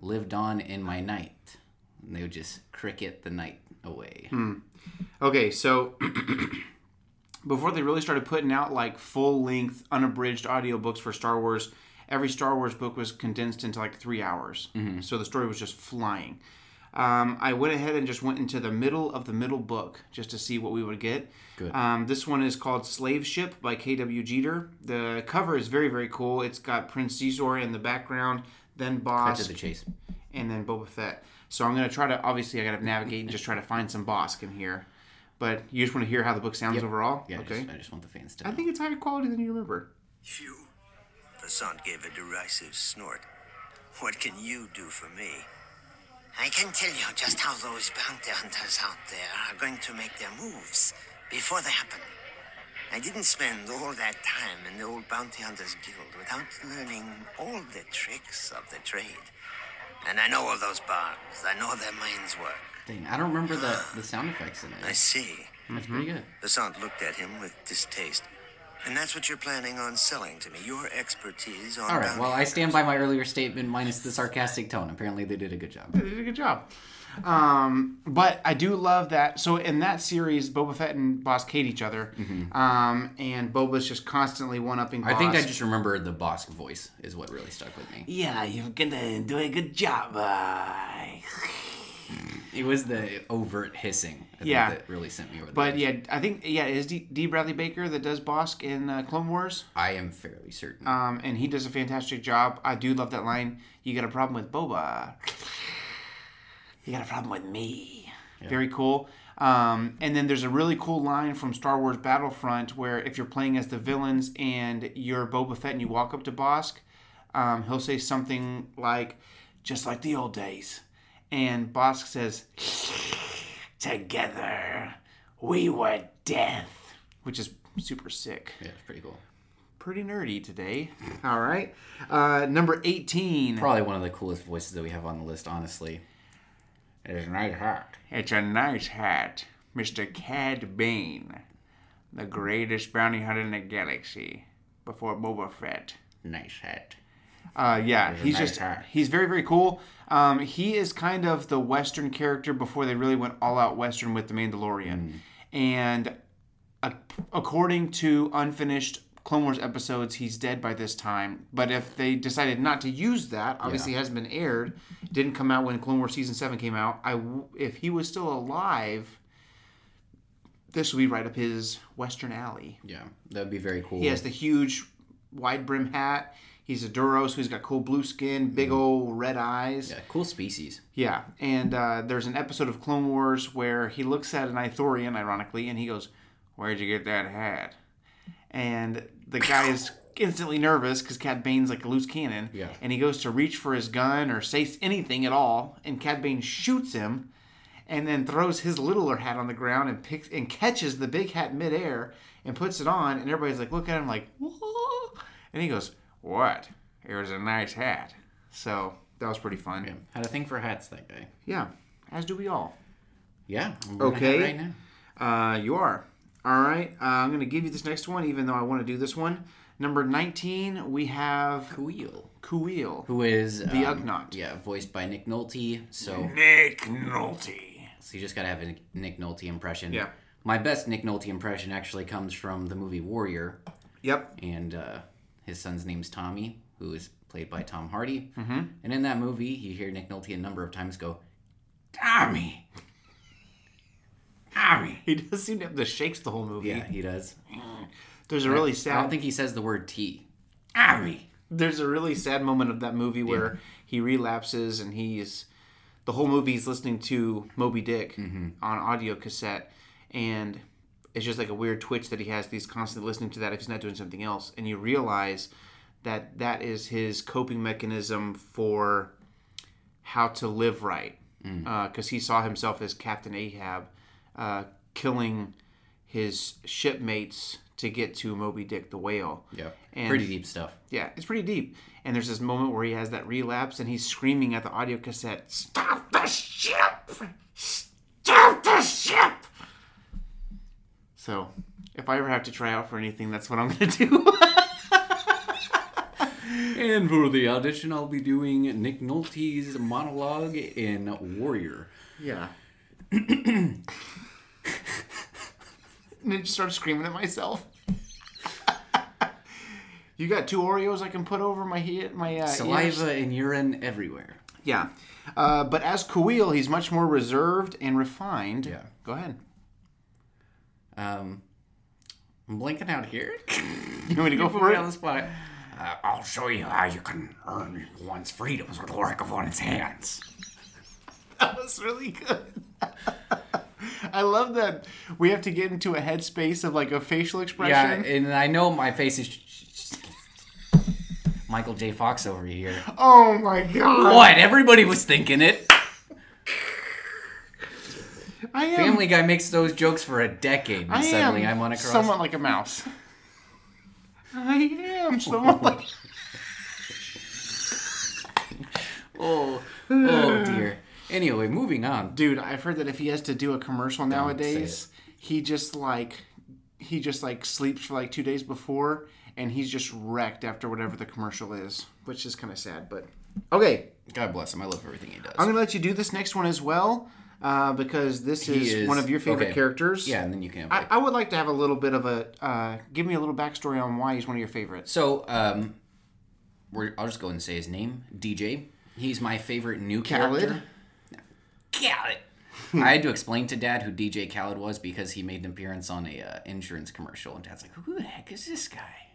lived on in my night. And they would just cricket the night away. Okay, so before they really started putting out like full length, unabridged audiobooks for Star Wars, every Star Wars book was condensed into like three hours. So the story was just flying. Um, I went ahead and just went into the middle of the middle book just to see what we would get. Good. Um, this one is called Slave Ship by K.W. Jeter. The cover is very, very cool. It's got Prince Xizor in the background, then Cut Boss, the chase. and then Boba Fett. So I'm gonna try to obviously I gotta navigate and just try to find some Bossk in here. But you just want to hear how the book sounds overall? Yeah, I okay. just, I just want the fans to I think it's higher quality than you remember. Phew. Basant gave a derisive snort. What can you do for me? I can tell you just how those bounty hunters out there are going to make their moves before they happen. I didn't spend all that time in the old bounty hunters guild without learning all the tricks of the trade. And I know all those barbs. I know their minds work. Dang, I don't remember the, the sound effects in it. I see. That's pretty mm-hmm. good. Basant looked at him with distaste. And that's what you're planning on selling to me. Your expertise on All right, bounty well, I stand by my earlier statement minus the sarcastic tone. Apparently, they did a good job. They did a good job. Um, but I do love that. So in that series, Boba Fett and Bossk hate each other, um, and Boba's just constantly one upping. Mm-hmm. I think I just remember the Bossk voice is what really stuck with me. Yeah, you're gonna do a good job. Uh... It was the overt hissing I think, Yeah. that really sent me over the But yeah, I think yeah, it is D. D. Bradley Baker that does Bossk in uh, Clone Wars. I am fairly certain. um, and he does a fantastic job. I do love that line. You got a problem with Boba? You got a problem with me? Very cool. Um, and then there's a really cool line from Star Wars Battlefront where if you're playing as the villains and you're Boba Fett and you walk up to Bossk, um, he'll say something like, "Just like the old days," and Bossk says, "Together, we were death," which is super sick yeah, it's pretty cool. pretty nerdy today. All right. Uh, number 18. Probably one of the coolest voices that we have on the list, honestly. It's a nice hat. It's a nice hat, Mr. Cad Bane, the greatest bounty hunter in the galaxy, before Boba Fett. Nice hat. Uh, yeah, he's nice just hat. he's very very cool. Um, he is kind of the Western character before they really went all out Western with the Mandalorian, and uh, according to unfinished Clone Wars episodes, he's dead by this time. But if they decided not to use that, obviously it hasn't been aired, didn't come out when Clone Wars season seven came out. I w- if he was still alive, this would be right up his Western alley. Yeah, that would be very cool. He has the huge wide brim hat. He's a Duros, who's got cool blue skin, big old red eyes. yeah, cool species. Yeah, and uh, there's an episode of Clone Wars where he looks at an Ithorian, ironically, and he goes, "Where'd you get that hat?" And the guy is instantly nervous because Cad Bane's like a loose cannon. Yeah. And he goes to reach for his gun or say anything at all, and Cad Bane shoots him, and then throws his littler hat on the ground and picks and catches the big hat midair and puts it on, and everybody's like looking at him like, "Whoa!" and he goes, "What? It was a nice hat." So that was pretty fun. Yeah, had a thing for hats, that guy. Yeah, as do we all. Yeah. I'm wearing a hat Okay. Right now. Uh, you are. All right, uh, I'm going to give you this next one, even though I want to do this one. Number 19, we have Wheel. Kuil. Who is The um, Ugnaught. Yeah, voiced by Nick Nolte. So, Nick Nolte. so you just gotta have a Nick Nolte impression. Yeah. My best Nick Nolte impression actually comes from the movie Warrior, Yep. and uh, his son's name's Tommy, who is played by Tom Hardy. Mm-hmm. And in that movie, you hear Nick Nolte a number of times go, "Tommy, Tommy." He does seem to have the shakes the whole movie. Yeah, he does. There's a really I sad. I don't think he says the word T. Tommy. there's a really sad moment of that movie where he relapses and he's the whole movie he's listening to Moby Dick on audio cassette and it's just like a weird twitch that he has he's constantly listening to that if he's not doing something else and you realize that that is his coping mechanism for how to live right because he saw himself as Captain Ahab uh, killing his shipmates to get to Moby Dick the whale. Yeah, And- pretty deep stuff. Yeah, it's pretty deep. And there's this moment where he has that relapse and he's screaming at the audio cassette, Stop the ship! Stop the ship! So, if I ever have to try out for anything, that's what I'm going to do. And for the audition, I'll be doing Nick Nolte's monologue in Warrior. yeah. and then just start screaming at myself. you got two Oreos I can put over my head, my uh, ears? Saliva and urine everywhere. Yeah. Uh, but as Kuil, he's much more reserved and refined. Yeah. Go ahead. Um, I'm blinking out here. You want me to go for it? on the spot. Uh, I'll show you how you can earn one's freedoms with the work of one's hands. That was really good. I love that we have to get into a headspace of like a facial expression. Yeah, and I know my face is Michael J. Fox over here. oh my god! What? Everybody was thinking it. I am. Family Guy makes those jokes for a decade, and I suddenly am I'm on a cross. somewhat like a mouse. I am somewhat like. Oh, oh dear. Anyway, moving on. Dude, I've heard that if he has to do a commercial nowadays, he just like he just like sleeps for like two days before, and he's just wrecked after whatever the commercial is, which is kind of sad. But okay, God bless him. I love everything he does. I'm gonna let you do this next one as well, uh, because this is, is- one of your favorite okay. characters. yeah, and then you can. I, I would like to have a little bit of a uh, give me a little backstory on why he's one of your favorites. So, um, we're, I'll just go and say his name, DJ. He's my favorite new Khaled? character. Khaled. I had to explain to Dad who DJ Khaled was because he made an appearance on a uh, insurance commercial, and Dad's like, "Who the heck is this guy?"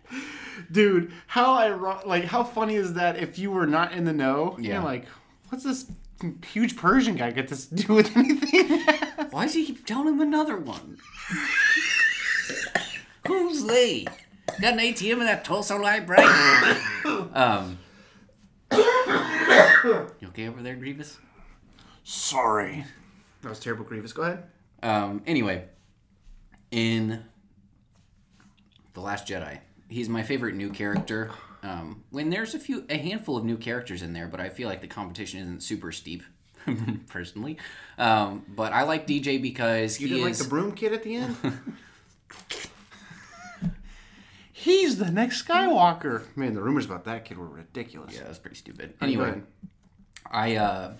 Dude, how I like how funny is that if you were not in the know? Yeah. You're like, what's this huge Persian guy got to do with anything? Why does he keep telling him another one? Who's Lee? Got an ATM in that Tulsa library? um, you okay over there, Grievous? Sorry. That was terrible, Grievous. Go ahead. Um, anyway, in The Last Jedi, he's my favorite new character. Um, when there's a few, a handful of new characters in there, but I feel like the competition isn't super steep, personally. Um, but I like DJ because You he didn't is. like the broom kid at the end? He's the next Skywalker. Man, the rumors about that kid were ridiculous. yeah, that's pretty stupid. Anyway. I uh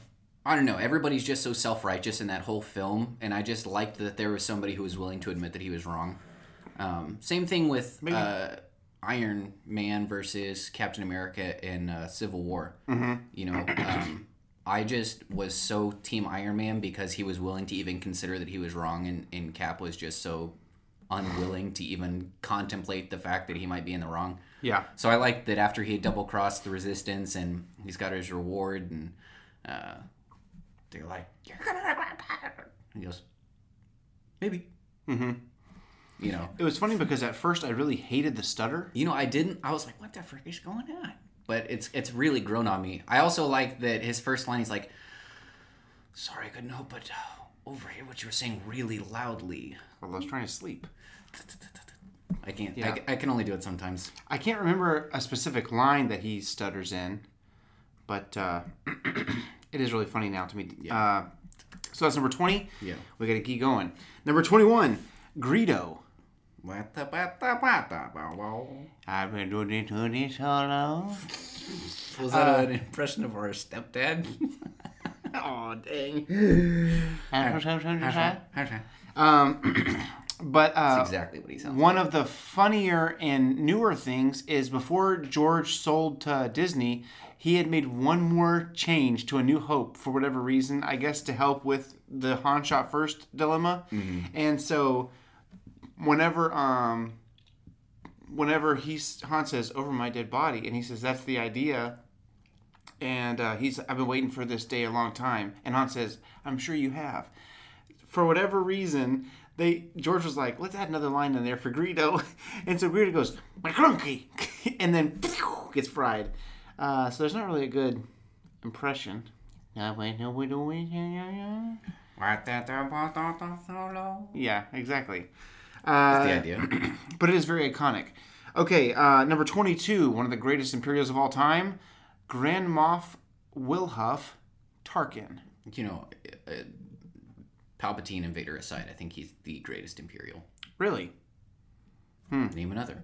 I don't know. Everybody's just so self-righteous in that whole film, and I just liked that there was somebody who was willing to admit that he was wrong. Um, same thing with uh, Iron Man versus Captain America in uh, Civil War. Mm-hmm. You know, um, I just was so Team Iron Man because he was willing to even consider that he was wrong, and, and Cap was just so unwilling to even contemplate the fact that he might be in the wrong. Yeah. So I like that after he double crossed the resistance and he's got his reward and uh, they're like, You're gonna regret that. He goes, Maybe. Mm-hmm. You know. It was funny because at first I really hated the stutter. You know, I didn't I was like, What the frick is going on? But it's it's really grown on me. I also like that his first line he's like, Sorry I couldn't help but uh, overhear what you were saying really loudly. Well, I was trying to sleep. I can't Yeah. I, I can only do it sometimes. I can't remember a specific line that he stutters in, but uh, it is really funny now to me. Uh, so that's number 20. Yeah. We got to keep going. Number 21, Greedo. I've been doing it to this so long. Was that an impression of our stepdad? Oh dang. um, but uh, That's exactly what he sounds One of the funnier and newer things is before George sold to Disney, he had made one more change to A New Hope for whatever reason. I guess to help with the Han shot first dilemma. And so, whenever um, whenever he's Han says over my dead body, and he says that's the idea. And uh, he's I've been waiting for this day a long time. And Han says I'm sure you have for whatever reason, they George was like, let's add another line in there for Greedo, and so Greedo goes Maclunkey, and then gets fried. Uh, so there's not really a good impression. Yeah, exactly. Uh, the idea. but it is very iconic. Okay, uh, number 22, one of the greatest Imperials of all time, Grand Moff Wilhuff Tarkin. You know, uh, Palpatine and Vader aside, I think he's the greatest Imperial. Really? Hmm. Name another.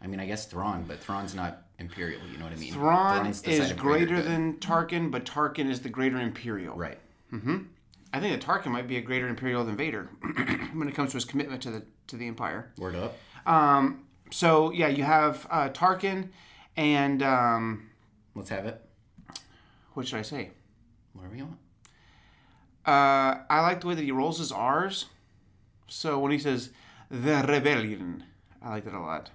I mean, I guess Thrawn, but Thrawn's not Imperial. You know what I mean? Thrawn Thrawn's the side is greater greater than Tarkin, but Tarkin is the greater Imperial. right. I think that Tarkin might be a greater Imperial than Vader when it comes to his commitment to the to the Empire. Word up. Um, so yeah, you have uh, Tarkin, and um, Let's have it. what should I say? Whatever you want. Uh, I like the way that he rolls his R's. So when he says the rebellion, I like that a lot.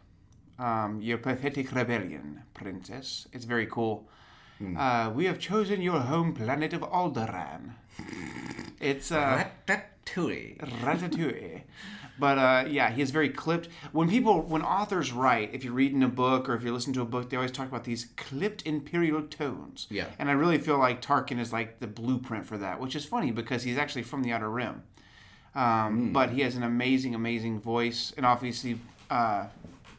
Um, your pathetic rebellion, princess. It's very cool. Uh, we have chosen your home planet of Alderaan. It's uh, Ratatouille. Ratatouille. But uh, yeah, he is very clipped. When people, when authors write, if you're reading a book or if you're listening to a book, they always talk about these clipped imperial tones. Yeah. And I really feel like Tarkin is like the blueprint for that, which is funny because he's actually from the Outer Rim. Um, But he has an amazing, amazing voice, and obviously, uh,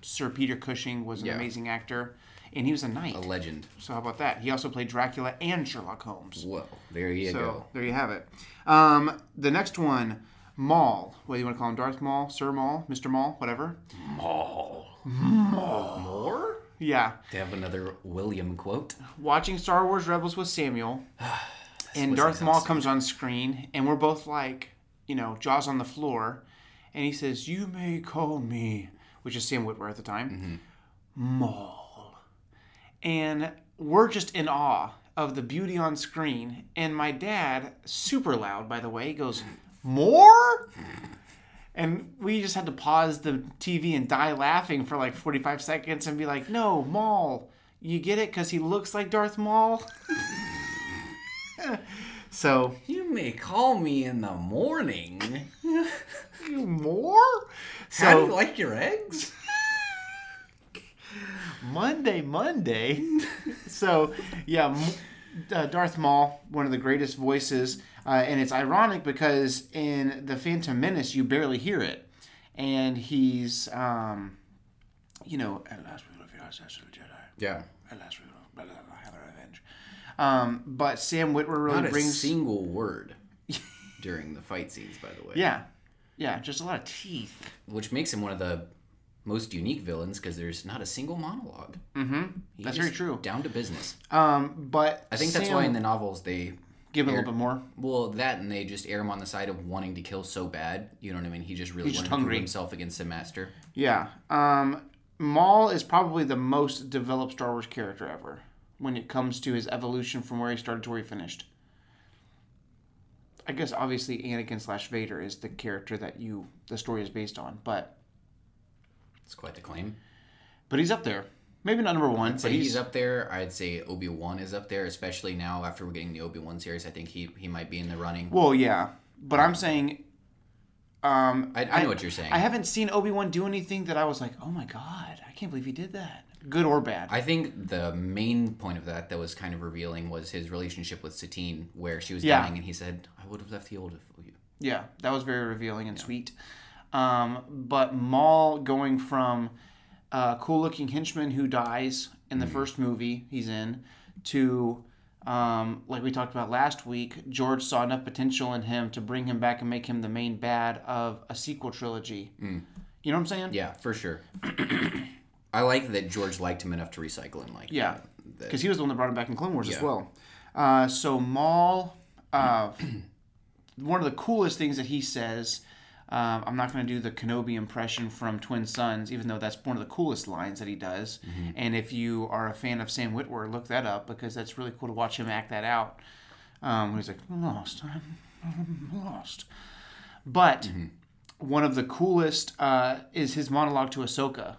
Sir Peter Cushing was an Yeah. amazing actor, and he was a knight. A legend. So how about that? He also played Dracula and Sherlock Holmes. Whoa. There you So go. there you have it. Um, the next one, Maul. What do you want to call him? Darth Maul, Sir Maul, Mr. Maul, whatever. Mall. Mall. More? Yeah. To have another William quote. Watching Star Wars Rebels with Samuel, and Darth Maul comes on screen, and we're both like, you know, jaws on the floor, and he says, "You may call me," which is Sam Witwer at the time, Maul, and we're just in awe of the beauty on screen. And my dad, super loud, by the way, goes, "More." And we just had to pause the TV and die laughing for like 45 seconds and be like, no, Maul. You get it? Because he looks like Darth Maul? so, You may call me in the morning. You more? How do you like your eggs? Monday, Monday. so, yeah, uh, Darth Maul, one of the greatest voices. Uh, and it's ironic because in The Phantom Menace, you barely hear it. And he's, um, you know, at last we will our Jedi. Yeah. At last we will have our revenge. Um, but Sam Witwer really Not a brings. single word during the fight scenes, by the way. yeah. Yeah, just a lot of teeth. Which makes him one of the most unique villains because there's not a single monologue. Mm-hmm. That's very true. Down to business. Um, but I think that's why in the novels they give it a little bit more. Well, that and they just air him on the side of wanting to kill so bad. You know what I mean? He just really He's just wanted to hungry. prove himself against the master. Yeah. Um, Maul is probably the most developed Star Wars character ever when it comes to his evolution from where he started to where he finished. I guess obviously Anakin slash Vader is the character that you the story is based on, but It's quite the claim. but he's up there. Maybe not number one, but he's, he's, up there. I'd say Obi Wan is up there, especially now after we're getting the Obi Wan series. I think he he might be in the running. Well, yeah, but I'm saying. Um, I, I know what you're saying. I haven't seen Obi Wan do anything that I was like, oh my god, I can't believe he did that, good or bad. I think the main point of that that was kind of revealing was his relationship with Satine, where she was Yeah. dying, and he said, "I would have left the old for you." Yeah, that was very revealing and sweet. Um, but Maul going from a cool-looking henchman who dies in the first movie he's in to um, like we talked about last week, George saw enough potential in him to bring him back and make him the main bad of a sequel trilogy. You know what I'm saying? Yeah, for sure. I like that George liked him enough to recycle him. Like Yeah, because he was the one that brought him back in Clone Wars as well. Uh, so Maul, uh, one of the coolest things that he says. Um, I'm not going to do the Kenobi impression from Twin Suns, even though that's one of the coolest lines that he does. And if you are a fan of Sam Witwer, look that up because that's really cool to watch him act that out. Um, he's like, "I'm lost, I'm, I'm lost. But one of the coolest uh, is his monologue to Ahsoka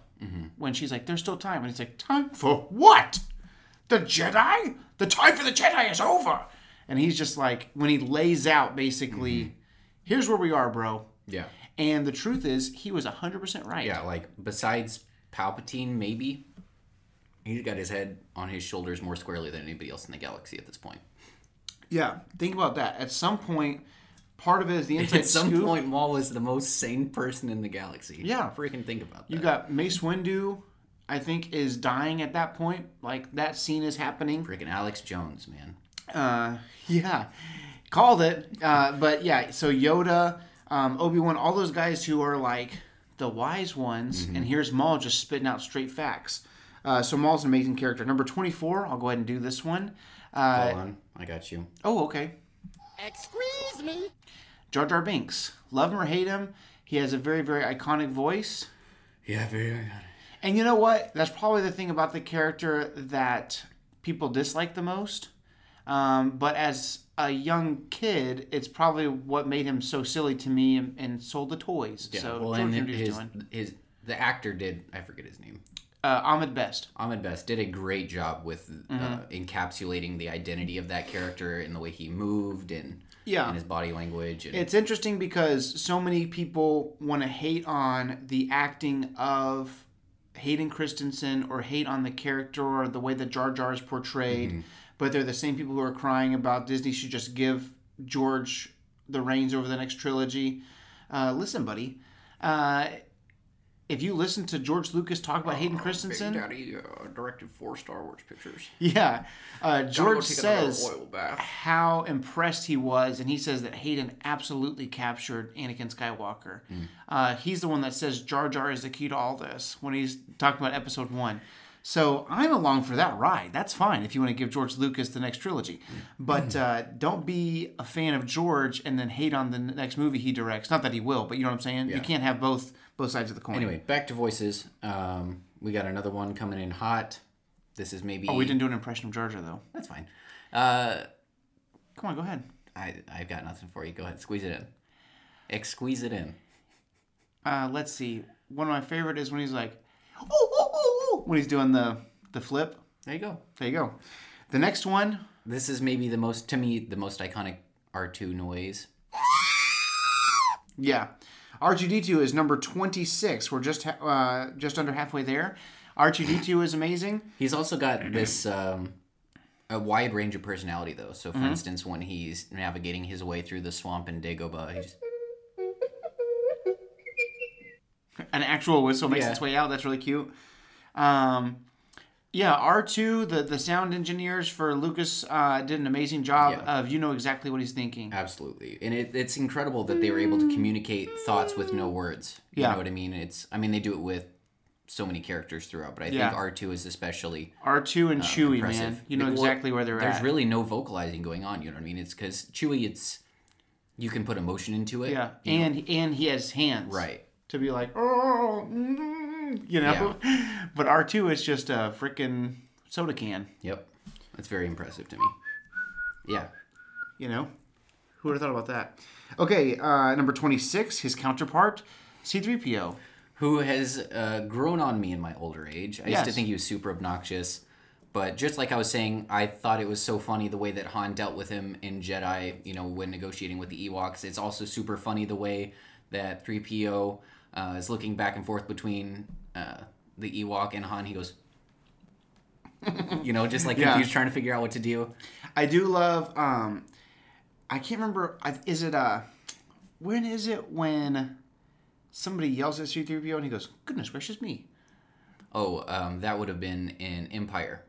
when she's like, "There's still time," and he's like, "Time for what? The Jedi? The time for the Jedi is over." And he's just like, when he lays out basically, here's where we are, bro. Yeah, And the truth is, he was 100% right. yeah. Like besides Palpatine, maybe he's got his head on his shoulders more squarely than anybody else in the galaxy at this point. Yeah. Think about that. At some point, part of it is the inside At some scoop. point, Maul was the most sane person in the galaxy. Yeah. freaking think about that. You got Mace Windu, I think, is dying at that point. Like, that scene is happening. freaking Alex Jones, man. Uh, yeah, called it. Uh, but yeah, so Yoda, um, Obi Wan, all those guys who are like the wise ones, and here's Maul just spitting out straight facts. Uh, so Maul's an amazing character. Number twenty-four. I'll go ahead and do this one. Uh, Hold on, I got you. oh, okay. Excuse me. Jar Jar Binks. Love him or hate him, he has a very, very iconic voice. Yeah, very. iconic. And you know what? That's probably the thing about the character that people dislike the most. Um, but as a young kid, it's probably what made him so silly to me and, and sold the toys. Yeah, so well, and his, his the actor did I forget his name. Uh, Ahmed Best. Ahmed Best did a great job with uh, Mm-hmm. encapsulating the identity of that character and the way he moved and Yeah. and his body language. And, It's interesting because so many people want to hate on the acting of Hayden Christensen or hate on the character or the way that Jar Jar is portrayed, but they're the same people who are crying about Disney should just give George the reins over the next trilogy. Uh, listen, buddy. Uh, if you listen to George Lucas talk about Hayden Christensen, Daddy uh, directed four Star Wars pictures. yeah, uh, George says how impressed he was, and he says that Hayden absolutely captured Anakin Skywalker. Hmm. Uh, he's the one that says Jar Jar is the key to all this when he's talking about Episode One. So I'm along for that ride. That's fine if you want to give George Lucas the next trilogy, Hmm. but uh, don't be a fan of George and then hate on the next movie he directs. Not that he will, but you know what I'm saying. You can't have both both sides of the coin. Anyway, back to voices. Um, we got another one coming in hot. This is maybe. oh, we didn't do an impression of Jar Jar though. That's fine. Uh, Come on, go ahead. I I've got nothing for you. Go ahead, squeeze it in. Ex squeeze it in. Uh, let's see. One of my favorite is when he's like, "Ooh, ooh, ooh, ooh," when he's doing the the flip. There you go. There you go. The next one, This is maybe the most to me the most iconic R two noise. yeah, R2D2 is number 26. We're just ha- uh, just under halfway there. R2D2 is amazing. He's also got this um, a wide range of personality though. So Mm-hmm. for instance, when he's navigating his way through the swamp in Dagobah, he's An actual whistle makes Yeah. its way out. That's really cute. Um, yeah, R2, the, the sound engineers for Lucas uh, did an amazing job Yeah. of you know exactly what he's thinking. Absolutely, and it, it's incredible that they were able to communicate thoughts with no words. You Yeah. know what I mean? It's I mean they do it with so many characters throughout, but I Yeah. think R two is especially R2 and Chewie, Uh, impressive. man. You know exactly where they're There's at. There's really no vocalizing going on. You know what I mean? It's because Chewie, it's you can put emotion into it. yeah, you know? and and he has hands. right. to be like, oh, mm," you know. But R two is just a freaking soda can, Yep, that's very impressive to me. Yeah, you know. Who would have thought about that? Okay, uh, number twenty six, his counterpart, C three PO. who has uh, grown on me in my older age. I used to think he was super obnoxious, but just like I was saying, I thought it was so funny the way that Han dealt with him in Jedi. You know, when negotiating with the Ewoks, it's also super funny the way that 3PO uh, is looking back and forth between uh, the Ewok and Han. He goes. you know, just like Yeah. confused, trying to figure out what to do. I do love. um I can't remember. Is it uh when is it when somebody yells at C three PO and he goes, "Goodness gracious me!" Oh, um, that would have been in Empire.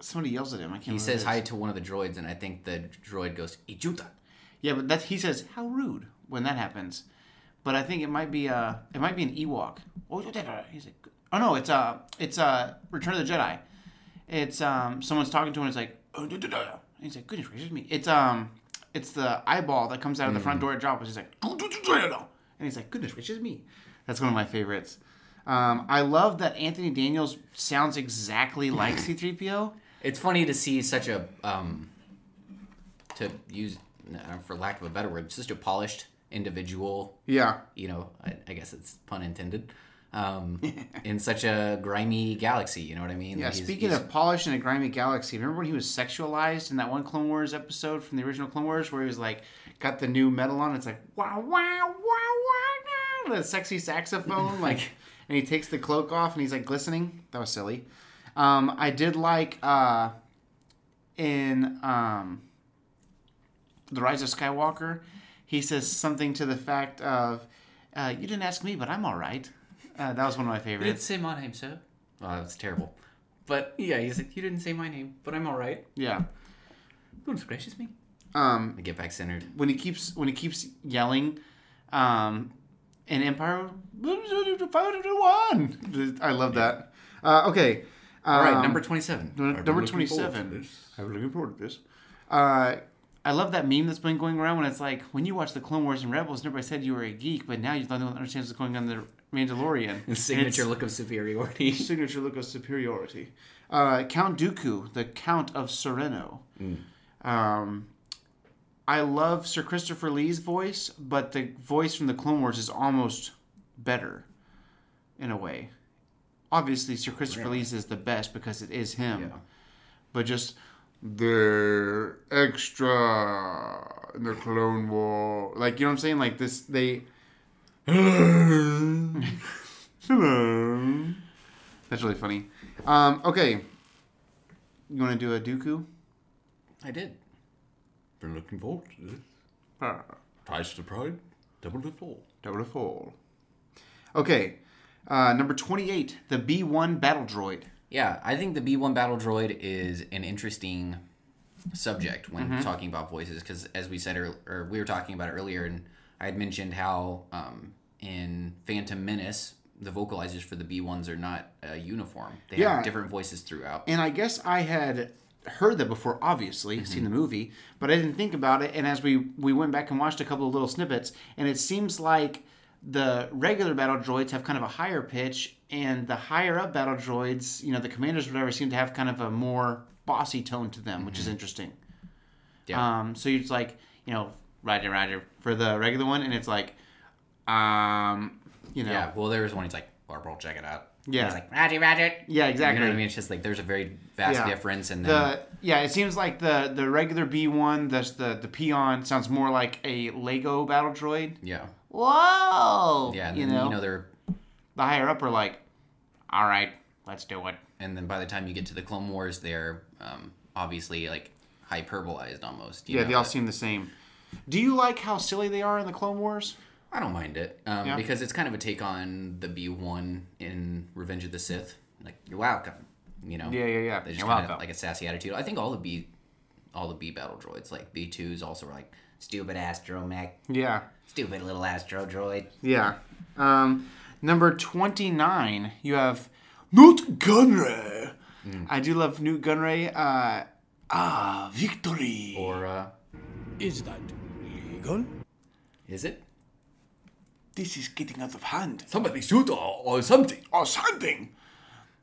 Somebody yells at him. I can't. He says hi to one of the droids, and I think the droid goes, Ijuta. Yeah, but that he says how rude when that happens. But I think it might be uh it might be an Ewok. Oh, he's like, oh no, it's uh it's uh Return of the Jedi. It's um someone's talking to him. and It's like, oh, da, da, da. And he's like, goodness gracious me. It's um it's the eyeball that comes out of the front door at Jabba. He's like, "Oh, da, da, da, da." and he's like, goodness gracious me. That's one of my favorites. Um, I love that Anthony Daniels sounds exactly like C-3PO. It's funny to see such a um, to use for lack of a better word, just a polished individual. Yeah. You know, I, I guess it's pun intended. Um, in such a grimy galaxy, you know what I mean? Yeah, Like, he's- speaking he's- of polished in a grimy galaxy, remember when he was sexualized in that one Clone Wars episode from the original Clone Wars where he was like got the new metal on? It's like wow wow wow wow, the sexy saxophone, like, and he takes the cloak off and he's like glistening. That was silly. Um, I did like uh, in um, the Rise of Skywalker, he says something to the fact of, uh, "You didn't ask me, but I'm all right." Uh, that was one of my favorites. You didn't say my name, sir. Oh, that's terrible. But yeah, he's like, you didn't say my name, but I'm all right. Yeah. Goodness gracious me. Um, I get back centered. when he keeps when he keeps yelling um in empire one i love that uh, okay All right, um, number twenty-seven. number 27 i'm looking forward to this uh I love that meme that's been going around when it's like when you watch the Clone Wars and Rebels, nobody said you were a geek, but now you're the only one that understands what's going on in the Mandalorian. The signature look of superiority. signature look of superiority. Uh, Count Dooku, the Count of Serenno. Um, I love Sir Christopher Lee's voice, but the voice from the Clone Wars is almost better, in a way. Obviously, Sir Christopher Lee's is the best because it is him. Yeah. But just they're extra in the Clone War, like you know what I'm saying? Like this, they. Hello. That's really funny. Um, okay. You want to do a Dooku? I did. Been looking forward to this. Ah, Price to pride, double to fall. double to fall. Okay. Uh, number 28, the B1 battle droid. Yeah, I think the B1 battle droid is an interesting subject when Mm-hmm. talking about voices because, as we said, earl- or we were talking about it earlier, and I had mentioned how um, in Phantom Menace, the vocalizers for the B1s are not uh, uniform. They Yeah. have different voices throughout. And I guess I had heard that before, obviously, seen the movie, but I didn't think about it. And as we, we went back and watched a couple of little snippets, and it seems like the regular battle droids have kind of a higher pitch, and the higher up battle droids, you know, the commanders, whatever, seem to have kind of a more bossy tone to them, which is interesting. Yeah. Um, so it's like, you know, Roger, Roger for the regular one, and it's like, um, you know, yeah, well, there was one. He's like, "Barbara, check it out." Yeah. He's like, "Roger, Roger." yeah, exactly. You know what I mean? It's just like there's a very vast Yeah. difference, and The yeah, it seems like the the regular B one, the the the peon sounds more like a Lego battle droid. yeah, Whoa! yeah, and you then, know, you know they're the higher up are like, all right, let's do it. and then by the time you get to the Clone Wars, they're um, obviously like hyperbolized almost. you Yeah, know, they all seem the same. Do you like how silly they are in the Clone Wars? I don't mind it um, Yeah. because it's kind of a take on the B one in Revenge of the Sith. Like you're welcome, you know. Yeah, yeah, yeah. They just You're kind of welcome. like a sassy attitude. I think all the B, all the B battle droids, like B twos, also were like stupid astromech, Yeah, stupid little astro droid. yeah. Um, number twenty nine, you have Nute Gunray. I do love Nute Gunray. Uh, ah, victory. Or uh, Is that legal? is it? this is getting out of hand. Somebody shoot or, or something. or something.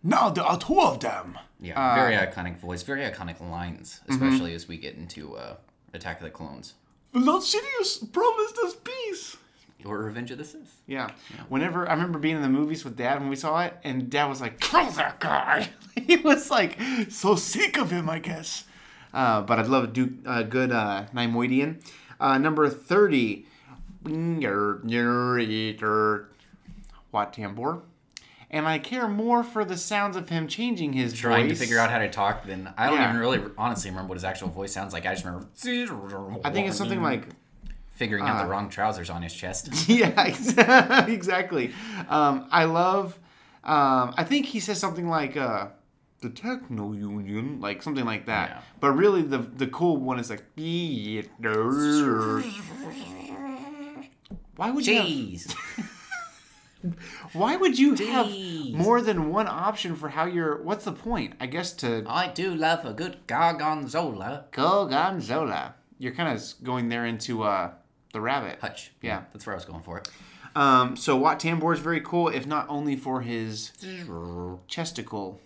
Now there are two of them. Yeah, Uh, very iconic voice, very iconic lines, mm-hmm. especially as we get into uh, Attack of the Clones Lord Sidious promised us peace. or Revenge of the Sith. Yeah. Whenever I remember being in the movies with Dad when we saw it, and Dad was like, "Kill that guy." he was like so sick of him, I guess. Uh, but I'd love a do a good uh, Nimoidian. Uh, number thirty, Wat Tambor. And I care more for the sounds of him changing his Trying voice. to figure out how to talk, then I don't Yeah. even really honestly remember what his actual voice sounds like. I just remember. I think it's something like figuring out the wrong trousers on his chest. yeah, ex- exactly. Um, I love. Um, I think he says something like uh, the techno union, like something like that. Yeah. But really, the the cool one is like. Why would you? Have, Jeez. why would you have more than one option for how you're? What's the point? I guess to I do love a good gargonzola. Gargonzola. You're kind of going there into uh, the rabbit. Hutch. Yeah. That's where I was going for. Um, so Wat Tambor is very cool, if not only for his chesticle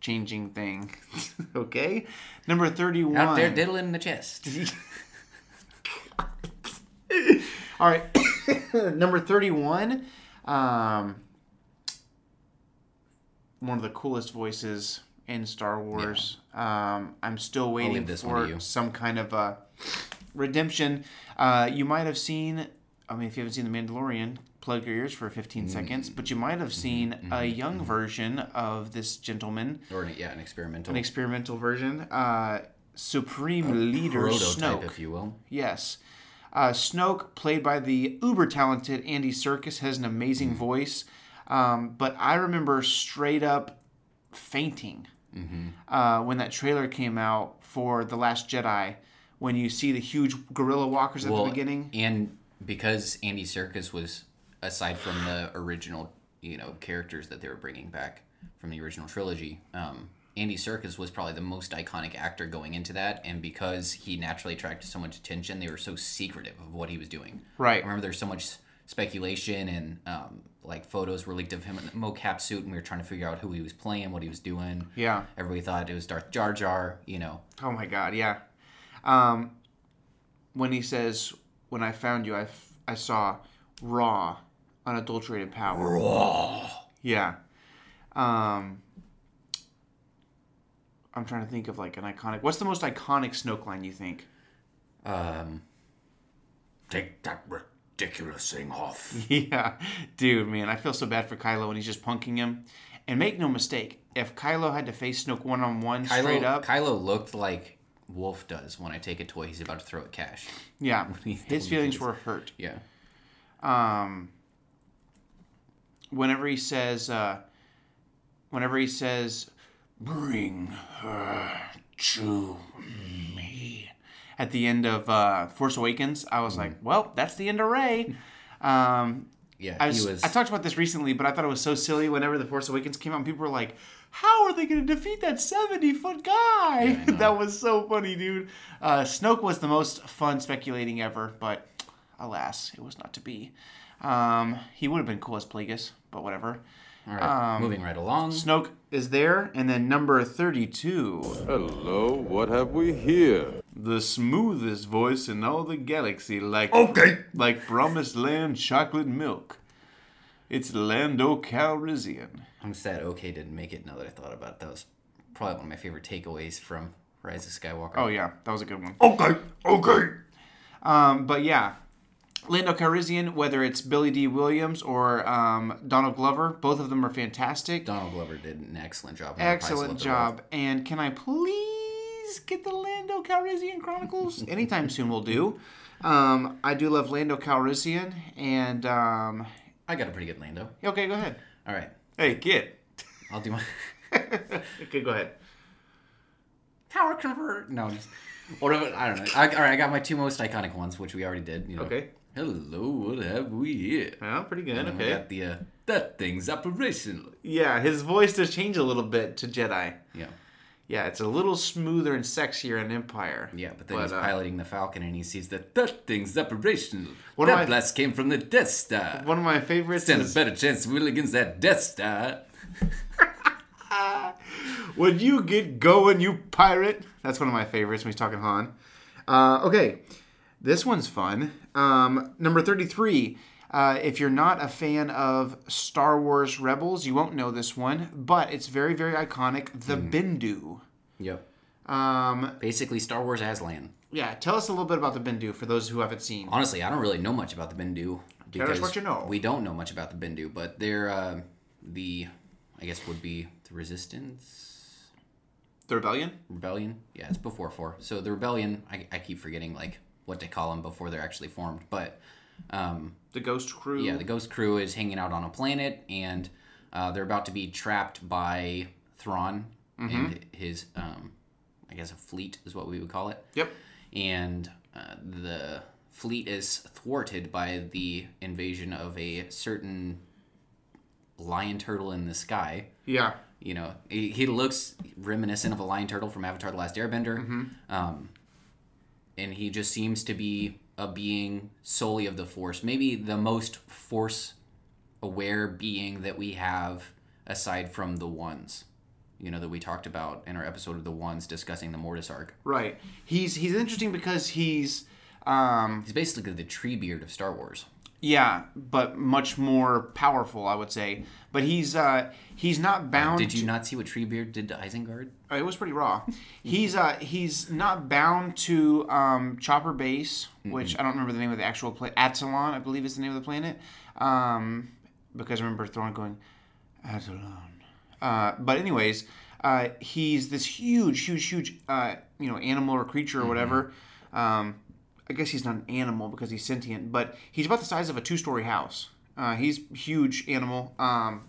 changing thing. okay, number thirty-one. Out there diddling the chest. All right, number thirty-one. Um, one of the coolest voices in Star Wars. Um, I'm still waiting for some kind of uh, redemption. Uh, you might have seen. I mean, if you haven't seen The Mandalorian, plug your ears for 15 Mm. seconds. But you might have seen Mm-hmm. a young version of this gentleman, or an, yeah, an experimental an experimental version. Uh, Supreme Leader prototype, Snoke. if you will. Yes. Uh, Snoke, played by the uber talented Andy Serkis, has an amazing voice. Um, but I remember straight up fainting uh, when that trailer came out for The Last Jedi. When you see the huge gorilla walkers at Well, the beginning. and because Andy Serkis was aside from the original, you know, characters that they were bringing back from the original trilogy, um, Andy Serkis was probably the most iconic actor going into that, and because he naturally attracted so much attention, they were so secretive of what he was doing. Right. I remember there's so much speculation and um, like photos were leaked of him in a mocap suit, and we were trying to figure out who he was playing, what he was doing. Yeah. Everybody thought it was Darth Jar Jar. You know, Oh my God, yeah. Um, when he says, "When I found you, I, f- I saw raw, unadulterated power." Raw. Yeah. Um, I'm trying to think of like an iconic. What's the most iconic Snoke line you think? um, Take that ridiculous thing off. yeah, dude, man, I feel so bad for Kylo when he's just punking him. And make no mistake, if Kylo had to face Snoke one on one straight up, Kylo looked like Wolf does when I take a toy he's about to throw at Cash. yeah, his feelings were hurt. Yeah. um, whenever he says, uh, whenever he says, "Bring her to me," at the end of uh, Force Awakens, I was like, "Well, that's the end of Rey." Um, Yeah, I, he was, was. I talked about this recently, but I thought it was so silly. Whenever the Force Awakens came out, and people were like, "How are they going to defeat that seventy-foot guy?" Yeah, that was so funny, dude. Uh, Snoke was the most fun speculating ever, but alas, it was not to be. Um, he would have been cool as Plagueis, but whatever. All right, um, moving right along. Snoke is there, and then number thirty-two, Hello, what have we here? the smoothest voice in all the galaxy, like Okay. like promised land chocolate milk. It's Lando Calrissian. I'm sad OK didn't make it now that I thought about it. That was probably one of my favorite takeaways from Rise of Skywalker. Oh yeah, that was a good one. Okay. Okay. Um, but yeah, Lando Calrissian, whether it's Billy Dee Williams or um, Donald Glover, both of them are fantastic. Donald Glover did an excellent job. and I probably Excellent job. And can I please get the Lando Calrissian Chronicles? Anytime soon will do. Um, I do love Lando Calrissian, and um, I got a pretty good Lando. okay, go ahead. All right, Hey, kid. I'll do my Okay, go ahead. power convert. No, just what of it? I don't know. I, all right, I got my two most iconic ones, which we already did. You know. Okay. Hello, what have we here? Well, pretty good. And we Okay. got the uh, that thing's operational. Yeah, his voice does change a little bit to Jedi. Yeah. Yeah, it's a little smoother and sexier in Empire. Yeah, but then But, he's uh, piloting the Falcon and he sees that that thing's operational. One of that my- blast came from the Death Star. One of my favorites Stand a better chance to win against that Death Star. Would you get going, you pirate? That's one of my favorites when he's talking Han. Uh, okay, this one's fun. Um, number 33. Uh, if you're not a fan of Star Wars Rebels, you won't know this one, but it's very, very iconic. The Bendu. Yep. Um, Basically, Star Wars Aslan. yeah, tell us a little bit about the Bendu for those who haven't seen. Honestly, I don't really know much about the Bendu us because what you know. we don't know much about the Bendu, but they're uh, the, I guess would be the Resistance The Rebellion? Rebellion. Yeah, it's before four. So the Rebellion, I, I keep forgetting like what they call them before they're actually formed, but um, The Ghost Crew? Yeah, the Ghost Crew is hanging out on a planet, and uh, they're about to be trapped by Thrawn and his, um, I guess, a fleet is what we would call it. Yep. And uh, the fleet is thwarted by the invasion of a certain lion turtle in the sky. Yeah. You know, he, he looks reminiscent of a lion turtle from Avatar: The Last Airbender, um, and he just seems to be a being solely of the Force. Maybe the most Force-aware being that we have, aside from the ones. You know that we talked about in our episode of the ones discussing the Mortis arc. Right. He's he's interesting because he's um He's basically the Treebeard of Star Wars. yeah, but much more powerful, I would say. But he's uh he's not bound Did you to- not see what Treebeard did to Isengard? It was pretty raw. He's uh he's not bound to um Chopper Base, which I don't remember the name of the actual planet. Atollon, I believe is the name of the planet. Um, because I remember Thrawn going Atollon. Uh, but anyways, uh, he's this huge, huge, huge, uh, you know, animal or creature or whatever. Um, I guess he's not an animal because he's sentient, but he's about the size of a two-story house. Uh, he's huge animal. Um,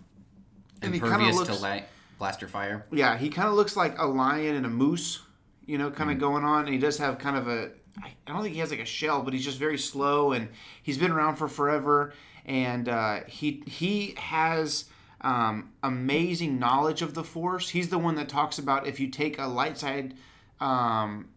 and he kind of Impervious looks to light, blaster fire. yeah, he kind of looks like a lion and a moose, you know, Mm. kind of going on. And he does have kind of a, I don't think he has like a shell, but he's just very slow and he's been around for forever. And uh, he he has um, amazing knowledge of the Force. He's the one that talks about if you take a light side, um,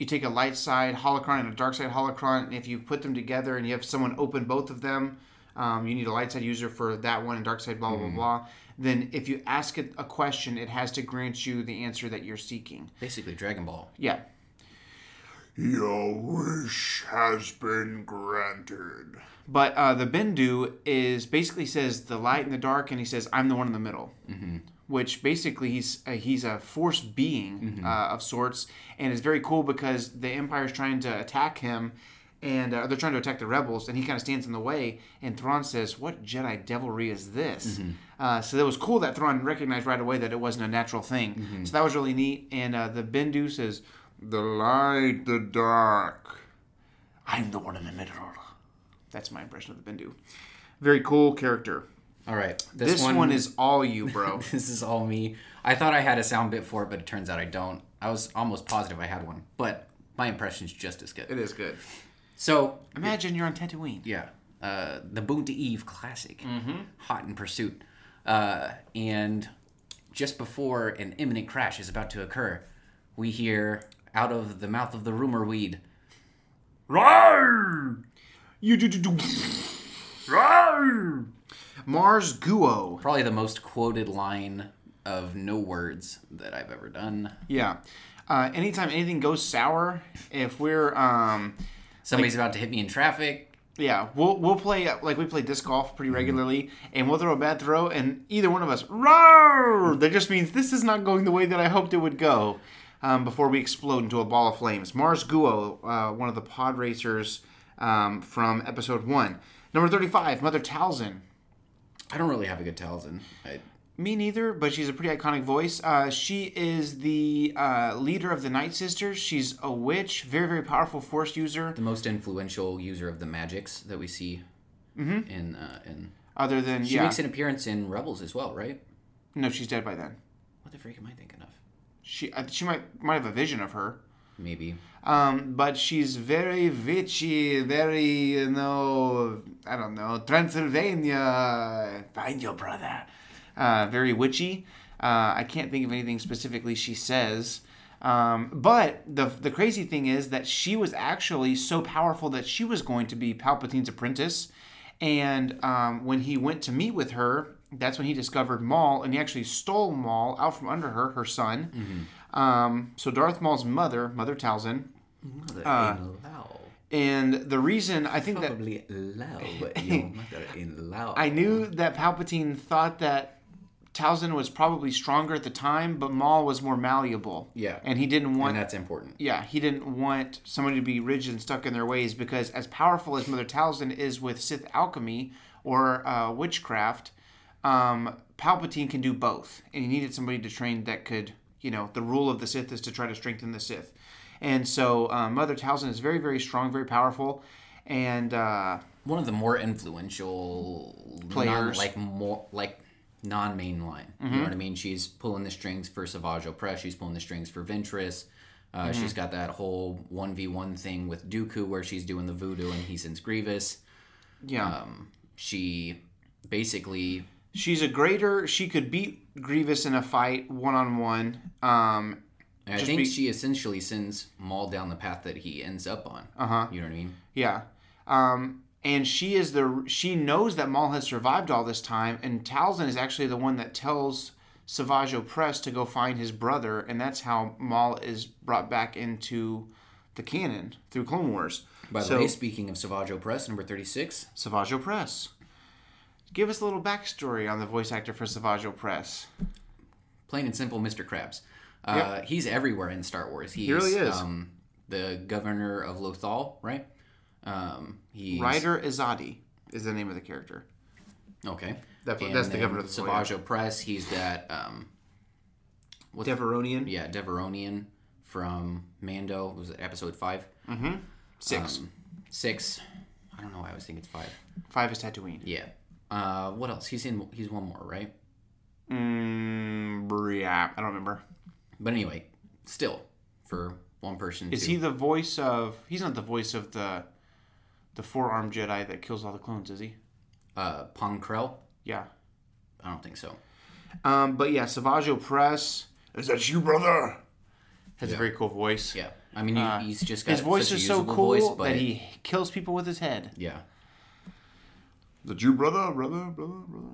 you take a light side holocron and a dark side holocron, and if you put them together and you have someone open both of them, um, you need a light side user for that one and dark side, blah, blah, blah, blah. Then if you ask it a question, it has to grant you the answer that you're seeking. Basically, Dragon Ball. Yeah. Your wish has been granted. But uh, the Bendu is basically says the light and the dark, and he says, I'm the one in the middle. Mm-hmm. Which basically he's uh, he's a force being Mm-hmm. uh, of sorts, and it's very cool because the Empire's trying to attack him, and uh, they're trying to attack the rebels, and he kind of stands in the way. And Thrawn says, "What Jedi devilry is this?" Mm-hmm. Uh, so that was cool that Thrawn recognized right away that it wasn't a natural thing. Mm-hmm. So that was really neat. And uh, the Bendu says, "The light, the dark. I'm the one in the middle." That's my impression of the Bendu. Very cool character. All right, This, one, is all you, bro. this is all me. I thought I had a sound bit for it, but it turns out I don't. I was almost positive I had one, but my impression's just as good. it is good. So Imagine you're on Tatooine. yeah, uh, the Boonta Eve classic, Hot in Pursuit, uh, and just before an imminent crash is about to occur, we hear out of the mouth of the rumor weed, Rawr! You do do do. Rawr! Mars Guo. probably the most quoted line of no words that I've ever done. Yeah. Uh, anytime anything goes sour, if we're um, Somebody's about to hit me in traffic. yeah, we'll we'll play uh, like we play disc golf pretty regularly, and we'll throw a bad throw, and either one of us, roar! That just means this is not going the way that I hoped it would go. Um, before we explode into a ball of flames, Mars Guo, uh, one of the pod racers um, from episode one, number thirty-five, Mother Talzin. I don't really have a good Talzin. I, Me neither, but she's a pretty iconic voice. Uh, she is the uh, leader of the Night Sisters. She's a witch, very very powerful Force user. the most influential user of the magics that we see in uh, in. Other than She yeah, makes an appearance in Rebels as well, right? no, she's dead by then. What the freak am I thinking of? She uh, she might might have a vision of her. Maybe. Um, but she's very witchy, very you know, I don't know, Transylvania. Find your brother. Uh, very witchy. Uh, I can't think of anything specifically she says. Um, but the the crazy thing is that she was actually so powerful that she was going to be Palpatine's apprentice. And um, when he went to meet with her, that's when he discovered Maul, and he actually stole Maul out from under her, her son. Um, so Darth Maul's mother, Mother Talzin, Uh, and the reason I think that Probably your mother in Lao. I knew that Palpatine thought that Talzin was probably stronger at the time, but Maul was more malleable. Yeah. and he didn't want. and that's important. yeah, he didn't want somebody to be rigid and stuck in their ways because, as powerful as Mother Talzin is with Sith alchemy or uh, witchcraft, um, Palpatine can do both, and he needed somebody to train that could, you know, the rule of the Sith is to try to strengthen the Sith, and so um, Mother Talzin is very, very strong, very powerful, and uh, One of the more influential Players. non, like more like non-main line. You know what I mean? She's pulling the strings for Savage Opress. She's pulling the strings for Ventress. Uh, Mm-hmm. She's got that whole 1v1 thing with Dooku where she's doing the voodoo and he sends Grievous. Yeah. Um, she basically She's a greater. She could beat Grievous in a fight one on one. Um, I think be- she essentially sends Maul down the path that he ends up on. Uh Uh-huh. You know what I mean? yeah. Um, and she is the. She knows that Maul has survived all this time, and Talzin is actually the one that tells Savage Opress to go find his brother, and that's how Maul is brought back into the canon through Clone Wars. By the So- way, speaking of Savage Opress, number 36, Savage Opress. Give us a little backstory on the voice actor for Savage Opress. plain and simple, Mr. Krabs. Uh, He's everywhere in Star Wars. He's, really is. Um, the governor of Lothal, right? Um, he's Ryder Azadi is the name of the character. Okay. That- that's the governor of the Savage Opress. He's that. Um, what's Devaronian. yeah, Devaronian from Mando. Was it episode five? Six. Um, six. I don't know why I was thinking it's five. Five is Tatooine. Yeah. Uh, what else? He's in. He's one more, right? Mm, yeah, I don't remember. But anyway, still for one person. Is he the voice of? He's not the voice of the the four armed Jedi that kills all the clones, is he? uh, Pong Krell? Yeah. I don't think so. Um, but yeah, Savage Opress Is that you, brother? has a very cool voice. Yeah. I mean, he, Uh, he's just got His voice such a is so cool voice, but that he kills people with his head. yeah. Is that you, brother? Brother, brother, brother.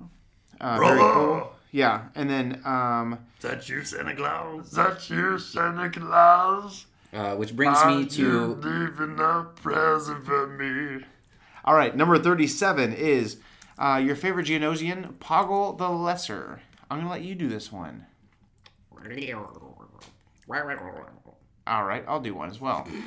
Uh, very cool. Yeah, and then um, Is that you, Santa Claus? Is that you, Santa Claus? Uh, which brings me to leaving a present for me? all right, number thirty-seven is uh, your favorite Geonosian, Poggle the Lesser. I'm gonna let you do this one. All right, I'll do one as well.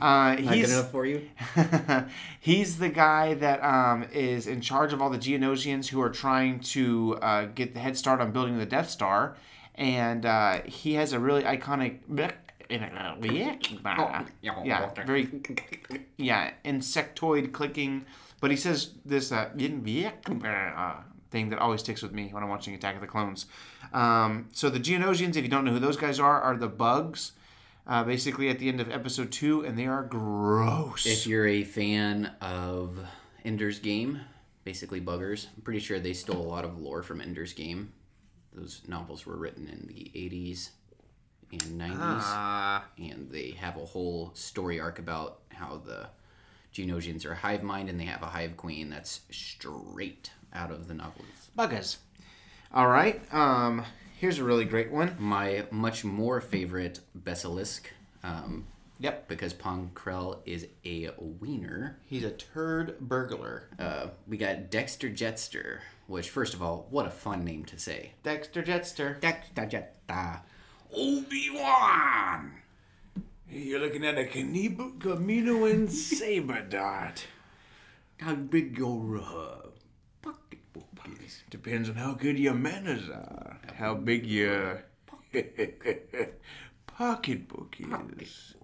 Uh, Not good he's enough for you. he's the guy that um, is in charge of all the Geonosians who are trying to uh, get the head start on building the Death Star, and uh, he has a really iconic. Yeah, very yeah insectoid clicking, but he says this uh, thing that always sticks with me when I'm watching Attack of the Clones. Um, so the Geonosians, if you don't know who those guys are, are the bugs. Uh, basically, at the end of episode two, and they are gross. If you're a fan of Ender's Game, basically buggers, I'm pretty sure they stole a lot of lore from Ender's Game. Those novels were written in the 80s and 90s, Ah. and they have a whole story arc about how the Geonosians are a hive mind and they have a hive queen that's straight out of the novels. Buggers. All right. Um, here's a really great one. My much more favorite Besalisk, um, Yep. because Pong Krell is a wiener. He's a turd burglar. Uh, we got Dexter Jettster, which, first of all, what a fun name to say. Dexter Jettster. Dexter Jettster. Obi-Wan! You're looking at a Camino and Saber Dart. How big your uh, pocketbook is. Depends on how good your manners are. How big your pocketbook is.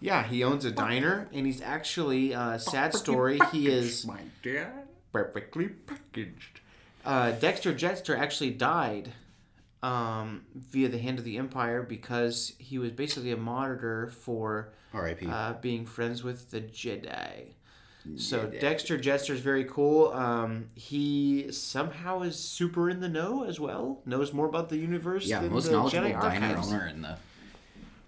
Yeah, he owns a diner, and he's actually uh, sad story. He is My dad perfectly packaged. uh, Dexter Jettster actually died um, via the hand of the Empire because he was basically a monitor for R.I.P. uh, being friends with the Jedi. So Dexter Jettster is very cool. Um, he somehow is super in the know as well. Knows more about the universe. yeah, than most the knowledgeable Jedi diner owner in the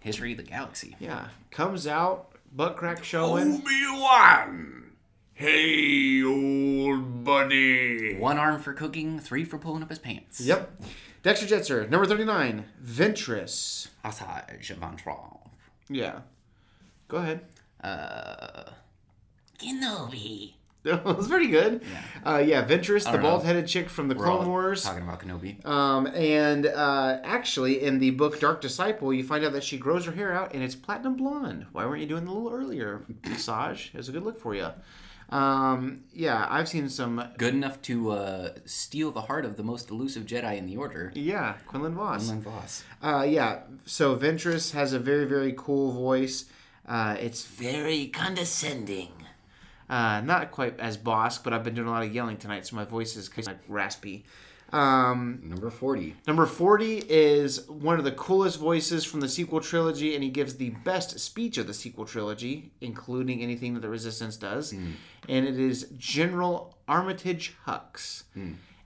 history of the galaxy. Yeah, comes out butt crack showing. Obi-Wan! Hey, old buddy. One arm for cooking, three for pulling up his pants. Yep. Dexter Jettster, number 39, Ventress. Asajj Ventress. Yeah. Go ahead. Uh, Kenobi. That was pretty good. Yeah, uh, yeah Ventress, the bald headed chick from the We're Clone all Wars. talking about Kenobi. Um, and uh, actually, in the book Dark Disciple, you find out that she grows her hair out and it's platinum blonde. Why weren't you doing it a little earlier, Saj? It was a good look for you. Um, yeah, I've seen some. Good enough to uh, steal the heart of the most elusive Jedi in the Order. Yeah, Quinlan Vos. Quinlan Vos. Uh, yeah, so Ventress has a very, very cool voice. Uh, it's very condescending. Uh, not quite as boss, but I've been doing a lot of yelling tonight, so my voice is kind of raspy. Um, Number 40. Number 40 is one of the coolest voices from the sequel trilogy, and he gives the best speech of the sequel trilogy, including anything that the Resistance does. Hmm. And it is General Armitage Hux.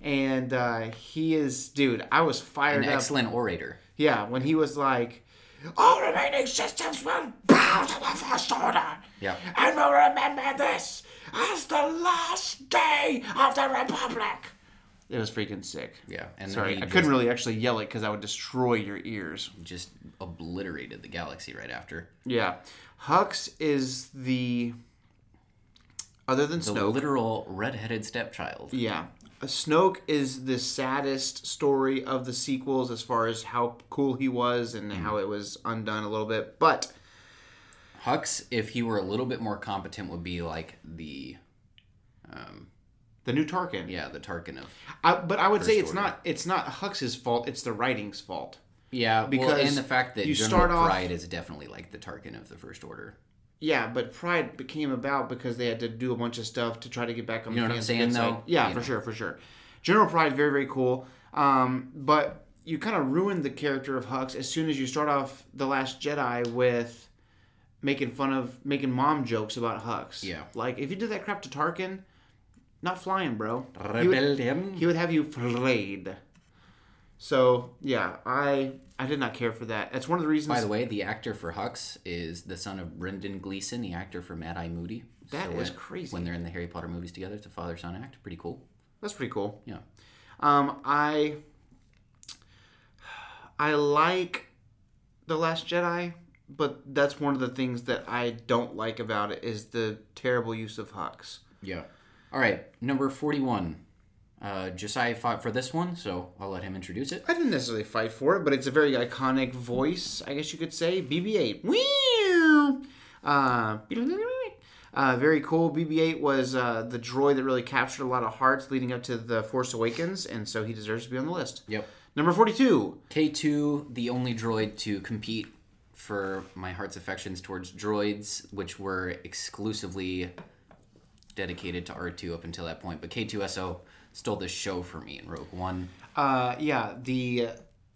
And uh, he is, dude, I was fired An up. excellent orator. Yeah, when he was like, all remaining systems will bow to the First Order. Yeah. And will remember this as the last day of the Republic. It was freaking sick. Yeah. And Sorry, I couldn't really actually yell it because I would destroy your ears. Just obliterated the galaxy right after. Yeah. Hux is the. Other than The Snoke. literal redheaded stepchild. Yeah. Snoke is the saddest story of the sequels as far as how cool he was and Mm-hmm. how it was undone a little bit. But Hux, if he were a little bit more competent, would be like the the new Tarkin. yeah the Tarkin of I, but I would say it's Order. not it's not Hux's fault. It's the writing's fault. yeah because Because and the fact that you General start off- Pryde is definitely like the Tarkin of the First Order. Yeah, but Pryde became about because they had to do a bunch of stuff to try to get back on You know the what I'm saying, good side. though? Yeah, You for know. sure, for sure. General Pryde, very very cool. Um, but you kind of ruined the character of Hux as soon as you start off the Last Jedi with making fun of making mom jokes about Hux. Yeah. like if you did that crap to Tarkin, not flying, bro. He would, he would have you flayed. So yeah, I I did not care for that. That's one of the reasons. By the way, the actor for Hux is the son of Brendan Gleeson, the actor for Mad Eye Moody. That That is is crazy. When they're in the Harry Potter movies together, it's a father son act. Pretty cool. that's pretty cool. Yeah. Um, I I like the Last Jedi, but that's one of the things that I don't like about it is the terrible use of Hux. Yeah. All right, number 41. Uh, Josiah fought for this one, so I'll let him introduce it. I didn't necessarily fight for it, but it's a very iconic voice, I guess you could say. BB-8. Meow. Uh, uh, very cool. BB-8 was uh, the droid that really captured a lot of hearts leading up to the Force Awakens, and so he deserves to be on the list. Yep. Number 42. K2, the only droid to compete for my heart's affections towards droids, which were exclusively dedicated to R2 up until that point. But K2SO stole the show for me in Rogue One. Uh, yeah, the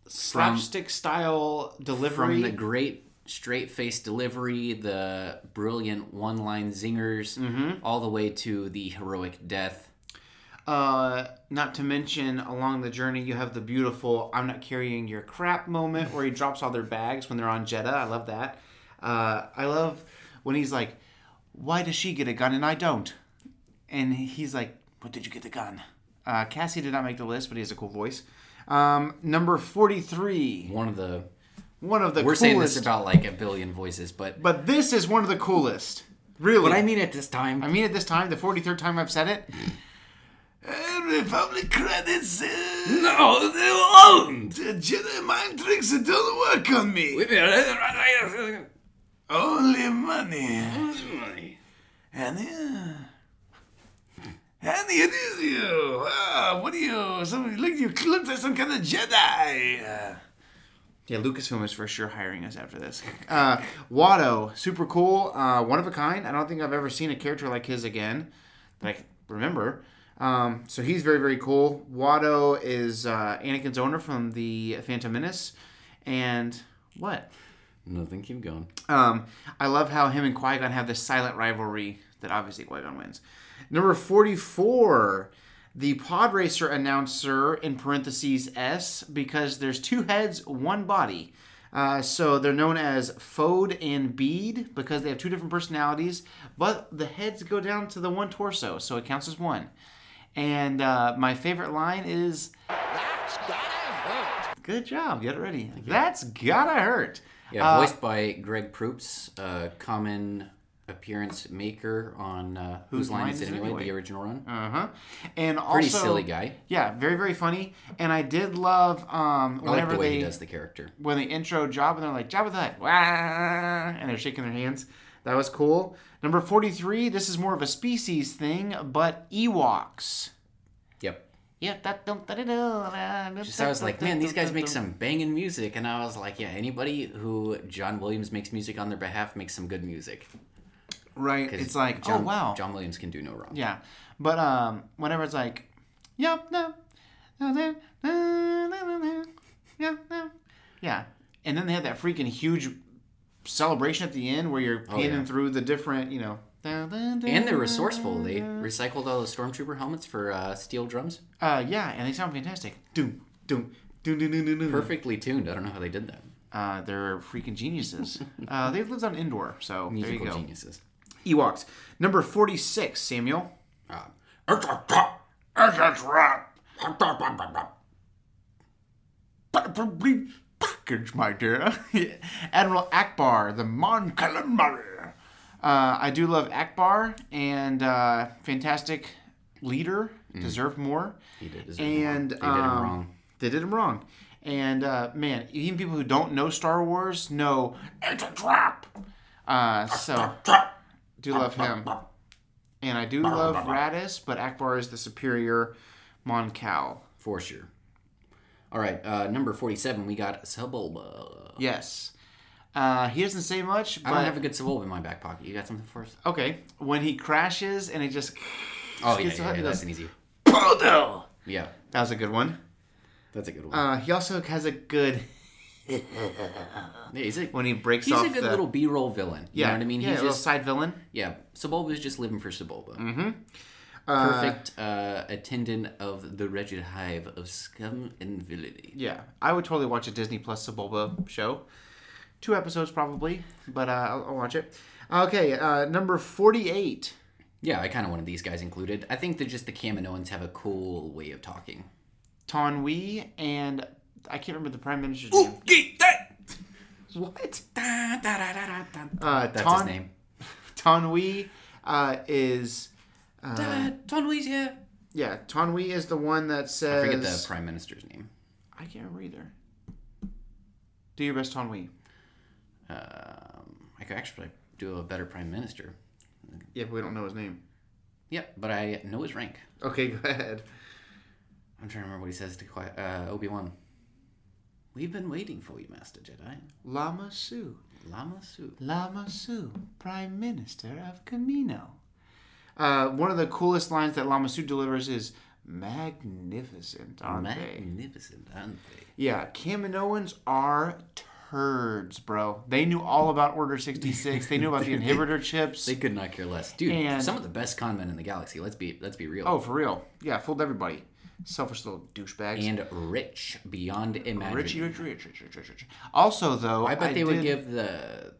slapstick style delivery. From the great straight face delivery, the brilliant one line zingers, Mm-hmm. all the way to the heroic death. Uh, not to mention, along the journey, you have the beautiful "I'm not carrying your crap" moment where he drops all their bags when they're on Jedha. I love that. Uh, I love when he's like, "Why does she get a gun and I don't?" And he's like, "What did you get the gun?" Uh, Cassie did not make the list, but he has a cool voice. Um, number forty-three. One of the. One of the We're coolest. saying this about like a billion voices, but. but this is one of the coolest. Really. But I mean it this time. I mean it this time, the 43rd time I've said it. Republic credits. no, they won't! The Jedi mind tricks don't work on me. Only money. Only money. And uh, and it is you. Ah, what are you? Somebody look you look like some kind of Jedi. Uh, yeah, Lucasfilm is for sure hiring us after this. Uh, Watto, super cool, uh, one of a kind. I don't think I've ever seen a character like his again that I remember. Um, so he's very, very cool. Watto is uh, Anakin's owner from the Phantom Menace. And what? Nothing, keep going. Um, I love how him and Qui Gon have this silent rivalry that obviously Qui Gon wins. Number 44, the pod racer announcer in parentheses S because there's two heads, one body. Uh, so they're known as Fode and Beed because they have two different personalities, but the heads go down to the one torso, so it counts as one. And uh, my favorite line is That's gotta hurt. Good job, get it ready. That's gotta hurt. Yeah, Uh, voiced by Greg Proops, a common appearance maker on uh, Whose Line Is It Anyway, the original run. Uh huh. And also, Pretty silly guy. Yeah, very very funny. And I did love um, I like whenever the way they he does the character. when they intro Job and they're like Job with the Hutt, and they're shaking their hands. That was cool. Number forty three. This is more of a species thing, but Ewoks. Yep. Yeah, that don't that it Just I was like, man, these guys make some banging music, and I was like, yeah, anybody who John Williams makes music on their behalf makes some good music. Right. It's like, John, oh wow, John Williams can do no wrong. Yeah, but um, whenever it's like, yep, no, Yeah, yeah. Yeah. And then they had that freaking huge celebration at the end where you're panning yeah. through the different, you know. And they're resourceful. They recycled all the stormtrooper helmets for uh, steel drums. Uh, yeah, and they sound fantastic. Doom, doom, doom, doom, doom, doom, doom. Perfectly tuned. I don't know how they did that. Uh, they're freaking geniuses. uh, they've lived on Endor, so Musical there you go. geniuses. Ewoks. Number 46, Samuel. Uh, It's a top. It's a trap. Package, my dear. Admiral Ackbar, the Mon Calamari. Uh, I do love Ackbar and uh, fantastic leader. Deserved more. He did deserve and more. They did him um, wrong. They did him wrong. And uh, man, even people who don't know Star Wars know It's a trap. Uh, so Trap. Do love him, and I do love Raddus, but Ackbar is the superior Mon Cal. For sure. All right, uh, number 47, we got Sebulba. Yes, uh, he doesn't say much, I but don't have a good Sebulba in my back pocket. You got something for us? okay. When he crashes and it just Oh, yeah, gets yeah, yeah, he that's goes, an easy. Yeah, That was a good one. that's a good one. Uh, he also has a good yeah, he's a, when he breaks he's off a good the little B-roll villain. You yeah, know what I mean? Yeah, He's a just side villain. yeah. Sebulba is just living for Sebulba. Mm-hmm. Perfect uh, attendant of the wretched hive of scum and villainy. Yeah, I would totally watch a Disney Plus Sebulba show. Two episodes probably, but uh, I'll, I'll watch it. Okay, uh, number forty-eight. Yeah, I kind of wanted these guys included. I think that just the Kaminoans have a cool way of talking. Taun We and I can't remember the prime minister's name. Get that. What? Da, da, da, da, da, da. Uh, That's Ton, his name. Taun We uh, is Dad, Tonwee's here. yeah. Taun We is the one that I says forget the prime minister's name. I can't remember either. Do your best, Taun We. Um, I could actually do a better prime minister. Yeah, but we don't know his name. Yep, but I know his rank. Okay, go ahead. I'm trying to remember what he says to uh, Obi Wan. We've been waiting for you, Master Jedi. Lama Su. Lama Su. Lama Su, Prime Minister of Kamino. Uh, one of the coolest lines that Lama Su delivers is magnificent, aren't they? Magnificent, aren't they? Yeah, Kaminoans are turds, bro. They knew all about Order 66. They knew about the inhibitor chips. They could not care less, dude. And- some of the best con men in the galaxy. Let's be let's be real. oh, for real. Yeah, fooled everybody. Selfish little douchebags. and rich beyond imagining. Richie, rich, rich, rich, rich, rich, rich. Also, though, I bet they would give the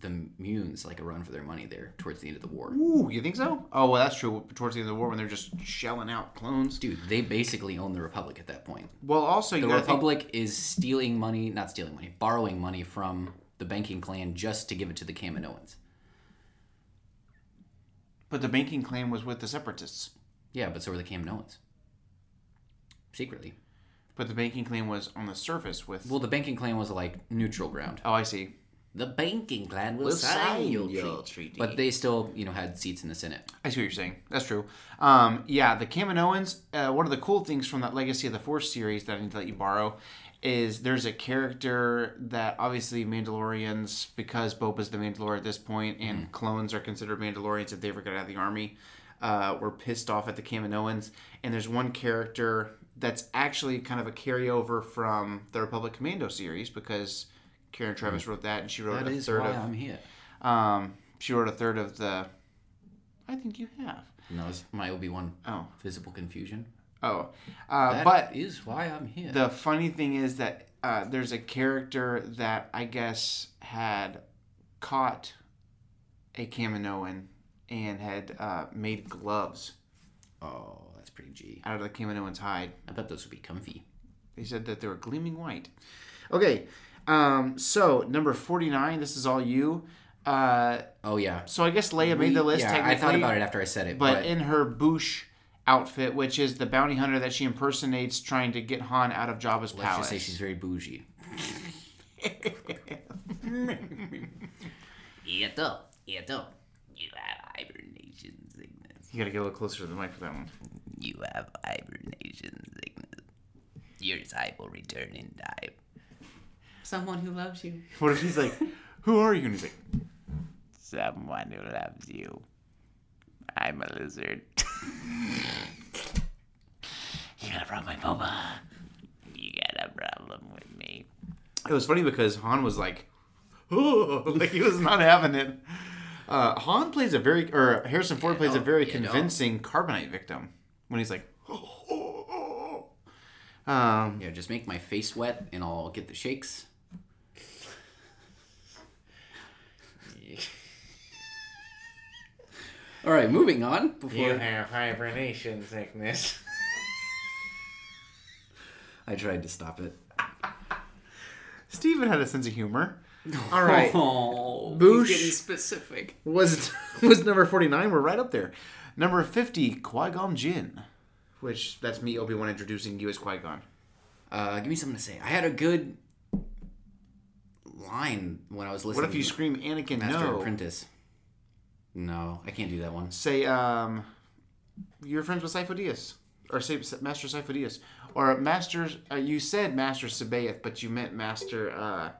the Muuns like a run for their money there towards the end of the war. Ooh, you think so? Oh, well, that's true. Towards the end of the war, when they're just shelling out clones. Dude, they basically own the Republic at that point. Well, also, you The gotta think, Republic is stealing money, not stealing money, borrowing money from the banking clan just to give it to the Kaminoans. but the banking clan was with the separatists. Yeah, but so were the Kaminoans. Secretly. But the banking clan was on the surface with. Well, the banking clan was like neutral ground. oh, I see. The banking clan will We'll sign, sign your, your treaty. treaty. But they still, you know, had seats in the Senate. I see what you're saying. That's true. Um, yeah, the Kaminoans. Uh, one of the cool things from that Legacy of the Force series that I need to let you borrow is there's a character that obviously Mandalorians, because Boba's the Mandalorian at this point, and clones are considered Mandalorians if they ever get out of the army, uh, were pissed off at the Kaminoans. And there's one character that's actually kind of a carryover from the Republic Commando series because Karen Traviss wrote that, and she wrote That a is third why of. I'm here. Um, she wrote a third of the. I think you have. No, it's my Obi Wan Oh. visible confusion. Oh, uh, That but is why I'm here. the funny thing is that uh, there's a character that I guess had caught a Kaminoan and had uh, made gloves oh, that's pretty G. out of the Kaminoan's hide. I bet those would be comfy. They said that they were gleaming white. Okay, um, so number 49, this is all you. Uh, Oh yeah. so I guess Leia made the list yeah, technically. I thought about it after I said it, but but, in her Boushh outfit, which is the bounty hunter that she impersonates trying to get Han out of Jabba's let's palace. just say she's very bougie. Eto, Eto, you have hibernation sickness. You gotta get a little closer to the mic for that one. You have hibernation sickness. Your type will return in time. Someone who loves you. What if he's like, "Who are you?" And he's like, Someone who loves you. I'm a lizard. You got a problem with Boba. You got a problem with me. It was funny because Han was like, oh, like he was not having it. Uh, Han plays a very, or Harrison Ford plays a very you know. convincing carbonite victim when he's like, um, Yeah, just make my face wet and I'll get the shakes. All right, moving on. Before have hibernation sickness. I tried to stop it. Steven had a sense of humor. All right. Oh, Boushh. getting specific. was was number 49 we're right up there number 50 qui-gon jinn which that's me obi-wan introducing you as qui-gon Uh, give me something to say. I had a good line when I was listening. what if you scream anakin Master no Apprentice? No, I can't do that one. say um you're friends with Sifo Dyas or say master Sifo Dyas or master uh, you said master Sabaeth but you meant master uh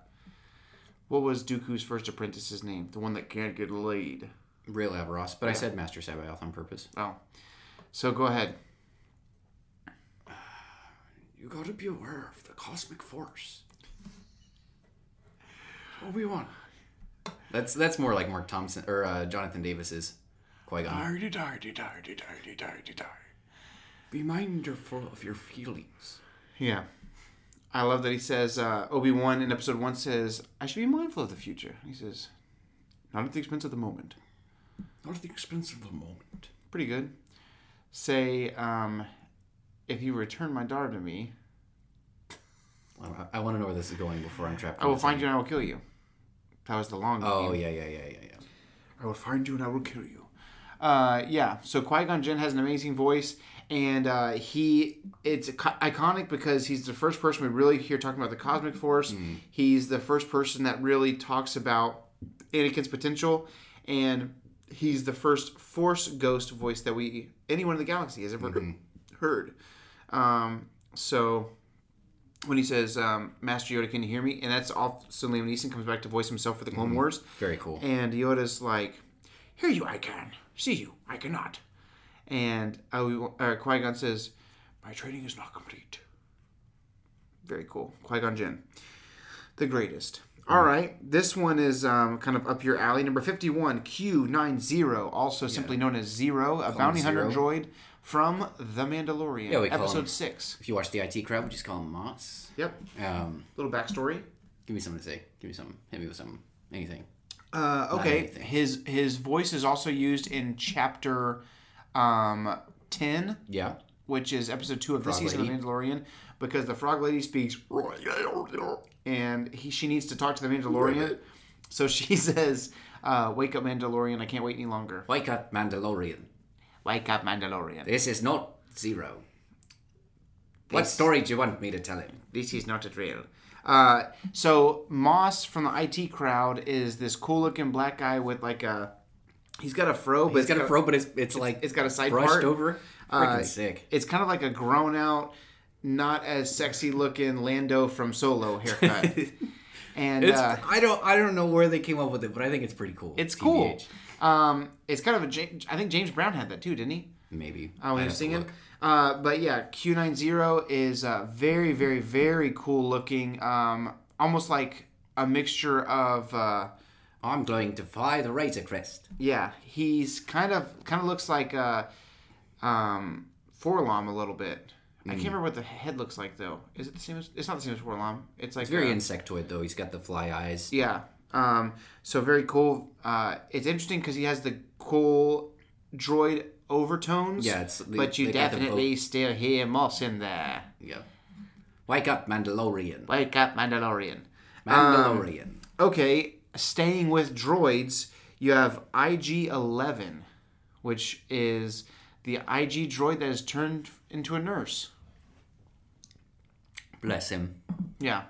what was Dooku's first apprentice's name the one that can't get laid Rael Averross, but I said Master Sabaoth on purpose. oh so go ahead You gotta be aware of the cosmic force. Obi Wan. That's that's more like Marc Thompson or uh, Jonathan Davis's Qui Gon. Dardy, dardy, dardy, dardy, dardy, dardy. Be mindful of your feelings. Yeah. I love that he says, uh, Obi Wan in episode one says, I should be mindful of the future. He says, not at the expense of the moment. Not at the expense of the moment. Pretty good. Say, um, if you return my daughter to me, I, want to know where this is going before I'm trapped. I will find you and I will kill you. That was the long Oh game. yeah, yeah, yeah, yeah, yeah. I will find you and I will kill you. Uh, yeah, so Qui Gon Jinn has an amazing voice, and uh, he it's iconic because he's the first person we really hear talking about the cosmic force. He's the first person that really talks about Anakin's potential, and he's the first Force ghost voice that we anyone in the galaxy has ever heard. Um, so when he says um, Master Yoda, can you hear me? And that's also Liam Neeson comes back to voice himself for the Clone Wars. Very cool. And Yoda's like, "Hear you, I can. See you, I cannot." And uh, uh, Qui Gon says, "My training is not complete." Very cool, Qui Gon Jinn, the greatest. All right, this one is um, kind of up your alley. Number fifty-one, Q 90 also simply known as Zero, a bounty hunter Zero. droid from The Mandalorian, Yeah, episode him- six. If you watch the IT crowd, we just call him Moss. Yep, Um, little backstory. give me something to say. Give me something. Hit me with something. Anything. Uh, okay, anything. his his voice is also used in chapter um, ten, Yeah. which is episode two of this season Lady. of Mandalorian, because the Frog Lady speaks, and he she needs to talk to the Mandalorian, so she says, uh, "Wake up, Mandalorian! I can't wait any longer. Wake up, Mandalorian. Wake up, Mandalorian! This is not zero. What story do you want me to tell him? This is not a drill." Uh, so Moss from the IT crowd is this cool-looking black guy with like a. He's got a fro, but He's it's got a fro, but it's it's like it's got a side brushed part. over. Freaking Uh, sick. It's kind of like a grown out, not as sexy looking Lando from Solo haircut. and It's uh, I don't I don't know where they came up with it, but I think it's pretty cool. it's cool. Um, it's kind of a. Ja- I think James Brown had that too, didn't he? Maybe. When I'd he was singing. Uh, but yeah, Q90 is uh, very, very, very cool looking. Um, almost like a mixture of. Uh, I'm going to fly the Razor Crest. yeah, he's kind of kind of looks like uh, um, 4-LOM a little bit. I can't remember what the head looks like though. Is it the same as? It's not the same as 4-LOM. It's like It's very uh, insectoid though. He's got the fly eyes. Yeah. Um, so very cool. Uh, it's interesting because he has the cool droid overtones. Yeah, it's- they- but you the definitely still hear Moss in there. Yeah. Wake up, Mandalorian. Wake up, Mandalorian. Mandalorian. Okay, staying with droids, you have IG Eleven, which is the IG droid that is turned into a nurse. Bless him. Yeah.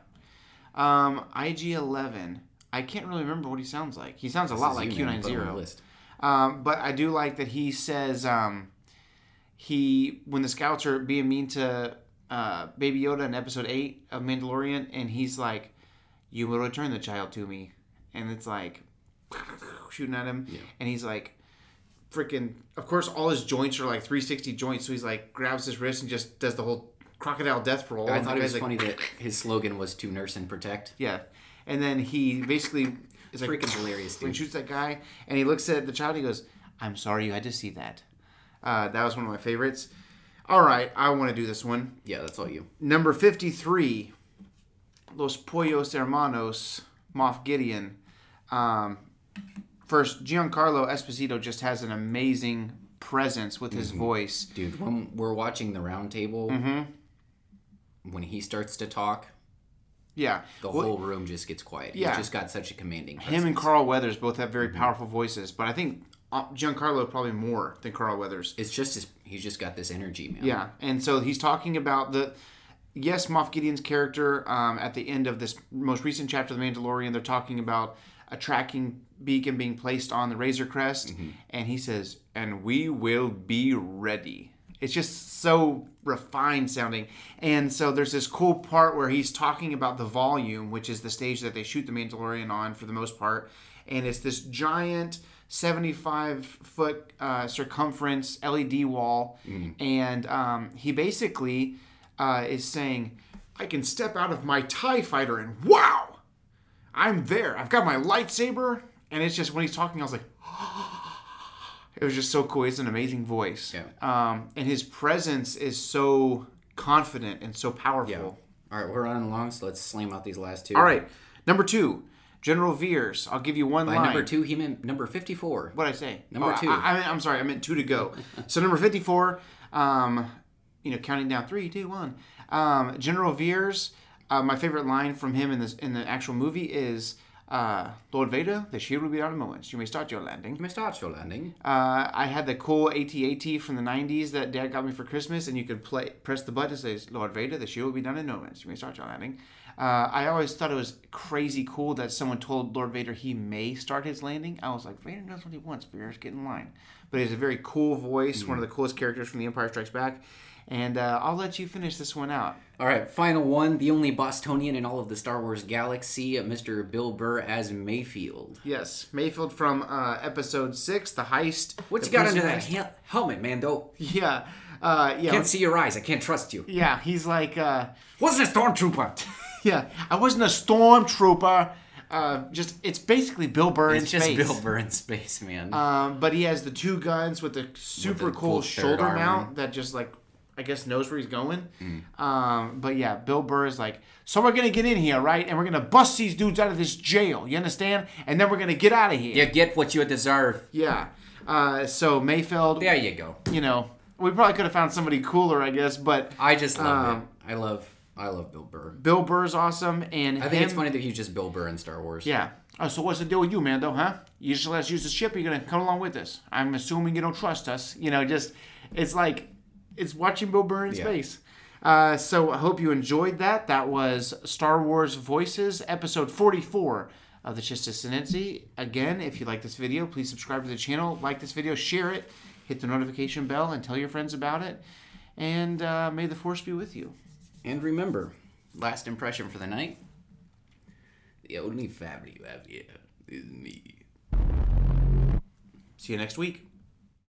Um, IG Eleven. I can't really remember what he sounds like. He sounds a lot like Q you, man. nine Put him on the zero. list. Um, but I do like that he says um, he when the scouts are being mean to uh, Baby Yoda in Episode Eight of Mandalorian, and he's like, "You will return the child to me," and it's like shooting at him, and he's like. Freaking! Of course, all his joints are like 360 joints. So he's like grabs his wrist and just does the whole crocodile death roll. I thought it was like, funny that his slogan was to nurse and protect. Yeah, and then he basically is like Freaking hilarious, when dude. shoots that guy, and he looks at the child. He goes, "I'm sorry you had to see that." Uh, that was one of my favorites. All right, I want to do this one. Yeah, that's all you. Number 53, Los Pollos Hermanos, Moff Gideon. Um, first, Giancarlo Esposito just has an amazing presence with his voice. Dude, when we're watching the round table, when he starts to talk, Yeah. the Well, whole room just gets quiet. Yeah. He's just got such a commanding him and. Carl Weathers both have very powerful voices, but I think uh, Giancarlo probably more than Carl Weathers. It's just his, he's just got this energy, man. Yeah, and so he's talking about the yes, Moff Gideon's character um, at the end of this most recent chapter of The Mandalorian. They're talking about a tracking beacon being placed on the Razor Crest, and he says, "And we will be ready." It's just so refined sounding, and so there's this cool part where he's talking about the volume, which is the stage that they shoot the Mandalorian on for the most part, and it's this giant 75 foot uh, circumference LED wall, and um, he basically uh, is saying, "I can step out of my Tie Fighter and wow, I'm there. I've got my lightsaber." And it's just when he's talking, I was like, it was just so cool. Has an amazing voice, Yeah. um, and his presence is so confident and so powerful. Yeah. All right, we're running along, so let's slam out these last two. All right, number two, General Veers. I'll give you one By line. number two, he meant number 54. What did I say? Number Oh, two. I, I'm sorry. I meant two to go. so number 54. Um, you know, counting down three, two, one. Um, General Veers. Uh, my favorite line from him in this in the actual movie is, uh, "Lord Vader, the shield will be out in moments. You may start your landing." You may start your landing. Uh, I had the cool AT-AT from the '90s that Dad got me for Christmas, and you could play press the button that says "Lord Vader, the shield will be done in moments. You may start your landing." Uh, I always thought it was crazy cool that someone told Lord Vader he may start his landing. I was like, Vader knows what he wants. Vader's get in line. But he has a very cool voice, one of the coolest characters from The Empire Strikes Back. And uh, I'll let you finish this one out. All right, final one. The only Bostonian in all of the Star Wars galaxy, Mr. Bill Burr as Mayfield. Yes, Mayfield from uh, Episode Six, the heist. What the you got under that hel- helmet, Mando? Yeah, uh, yeah, Can't see your eyes. I can't trust you. yeah. He's like. Uh, Wasn't a stormtrooper. Yeah, I wasn't a stormtrooper. Uh, just it's basically Bill Burr It's in just space. Bill Burr in space, man. Um, but he has the two guns with the super the cool shoulder armor. mount that just like I guess knows where he's going. Mm. Um, but yeah, Bill Burr is like, so we're gonna get in here, right? And we're gonna bust these dudes out of this jail. You understand? And then we're gonna get out of here. you get what you deserve. Yeah. Uh, so Mayfield, There you go. you know, we probably could have found somebody cooler, I guess, but I just love Um, it. I love, I love Bill Burr. Bill Burr's awesome, and I think it's funny that he's just Bill Burr in Star Wars. Yeah. Oh, so what's the deal with you, Mando, huh? You just let us use the ship, you're gonna come along with us. I'm assuming you don't trust us. You know, just it's like it's watching Bill Burr in Yeah. space. Uh, so I hope you enjoyed that. That was Star Wars Voices, episode 44 of the Chiss Ascendancy. Again, if you like this video, please subscribe to the channel, like this video, share it, hit the notification bell, and tell your friends about it. And uh, may the force be with you. And remember, last impression for the night. The only family you have here is me. See you next week.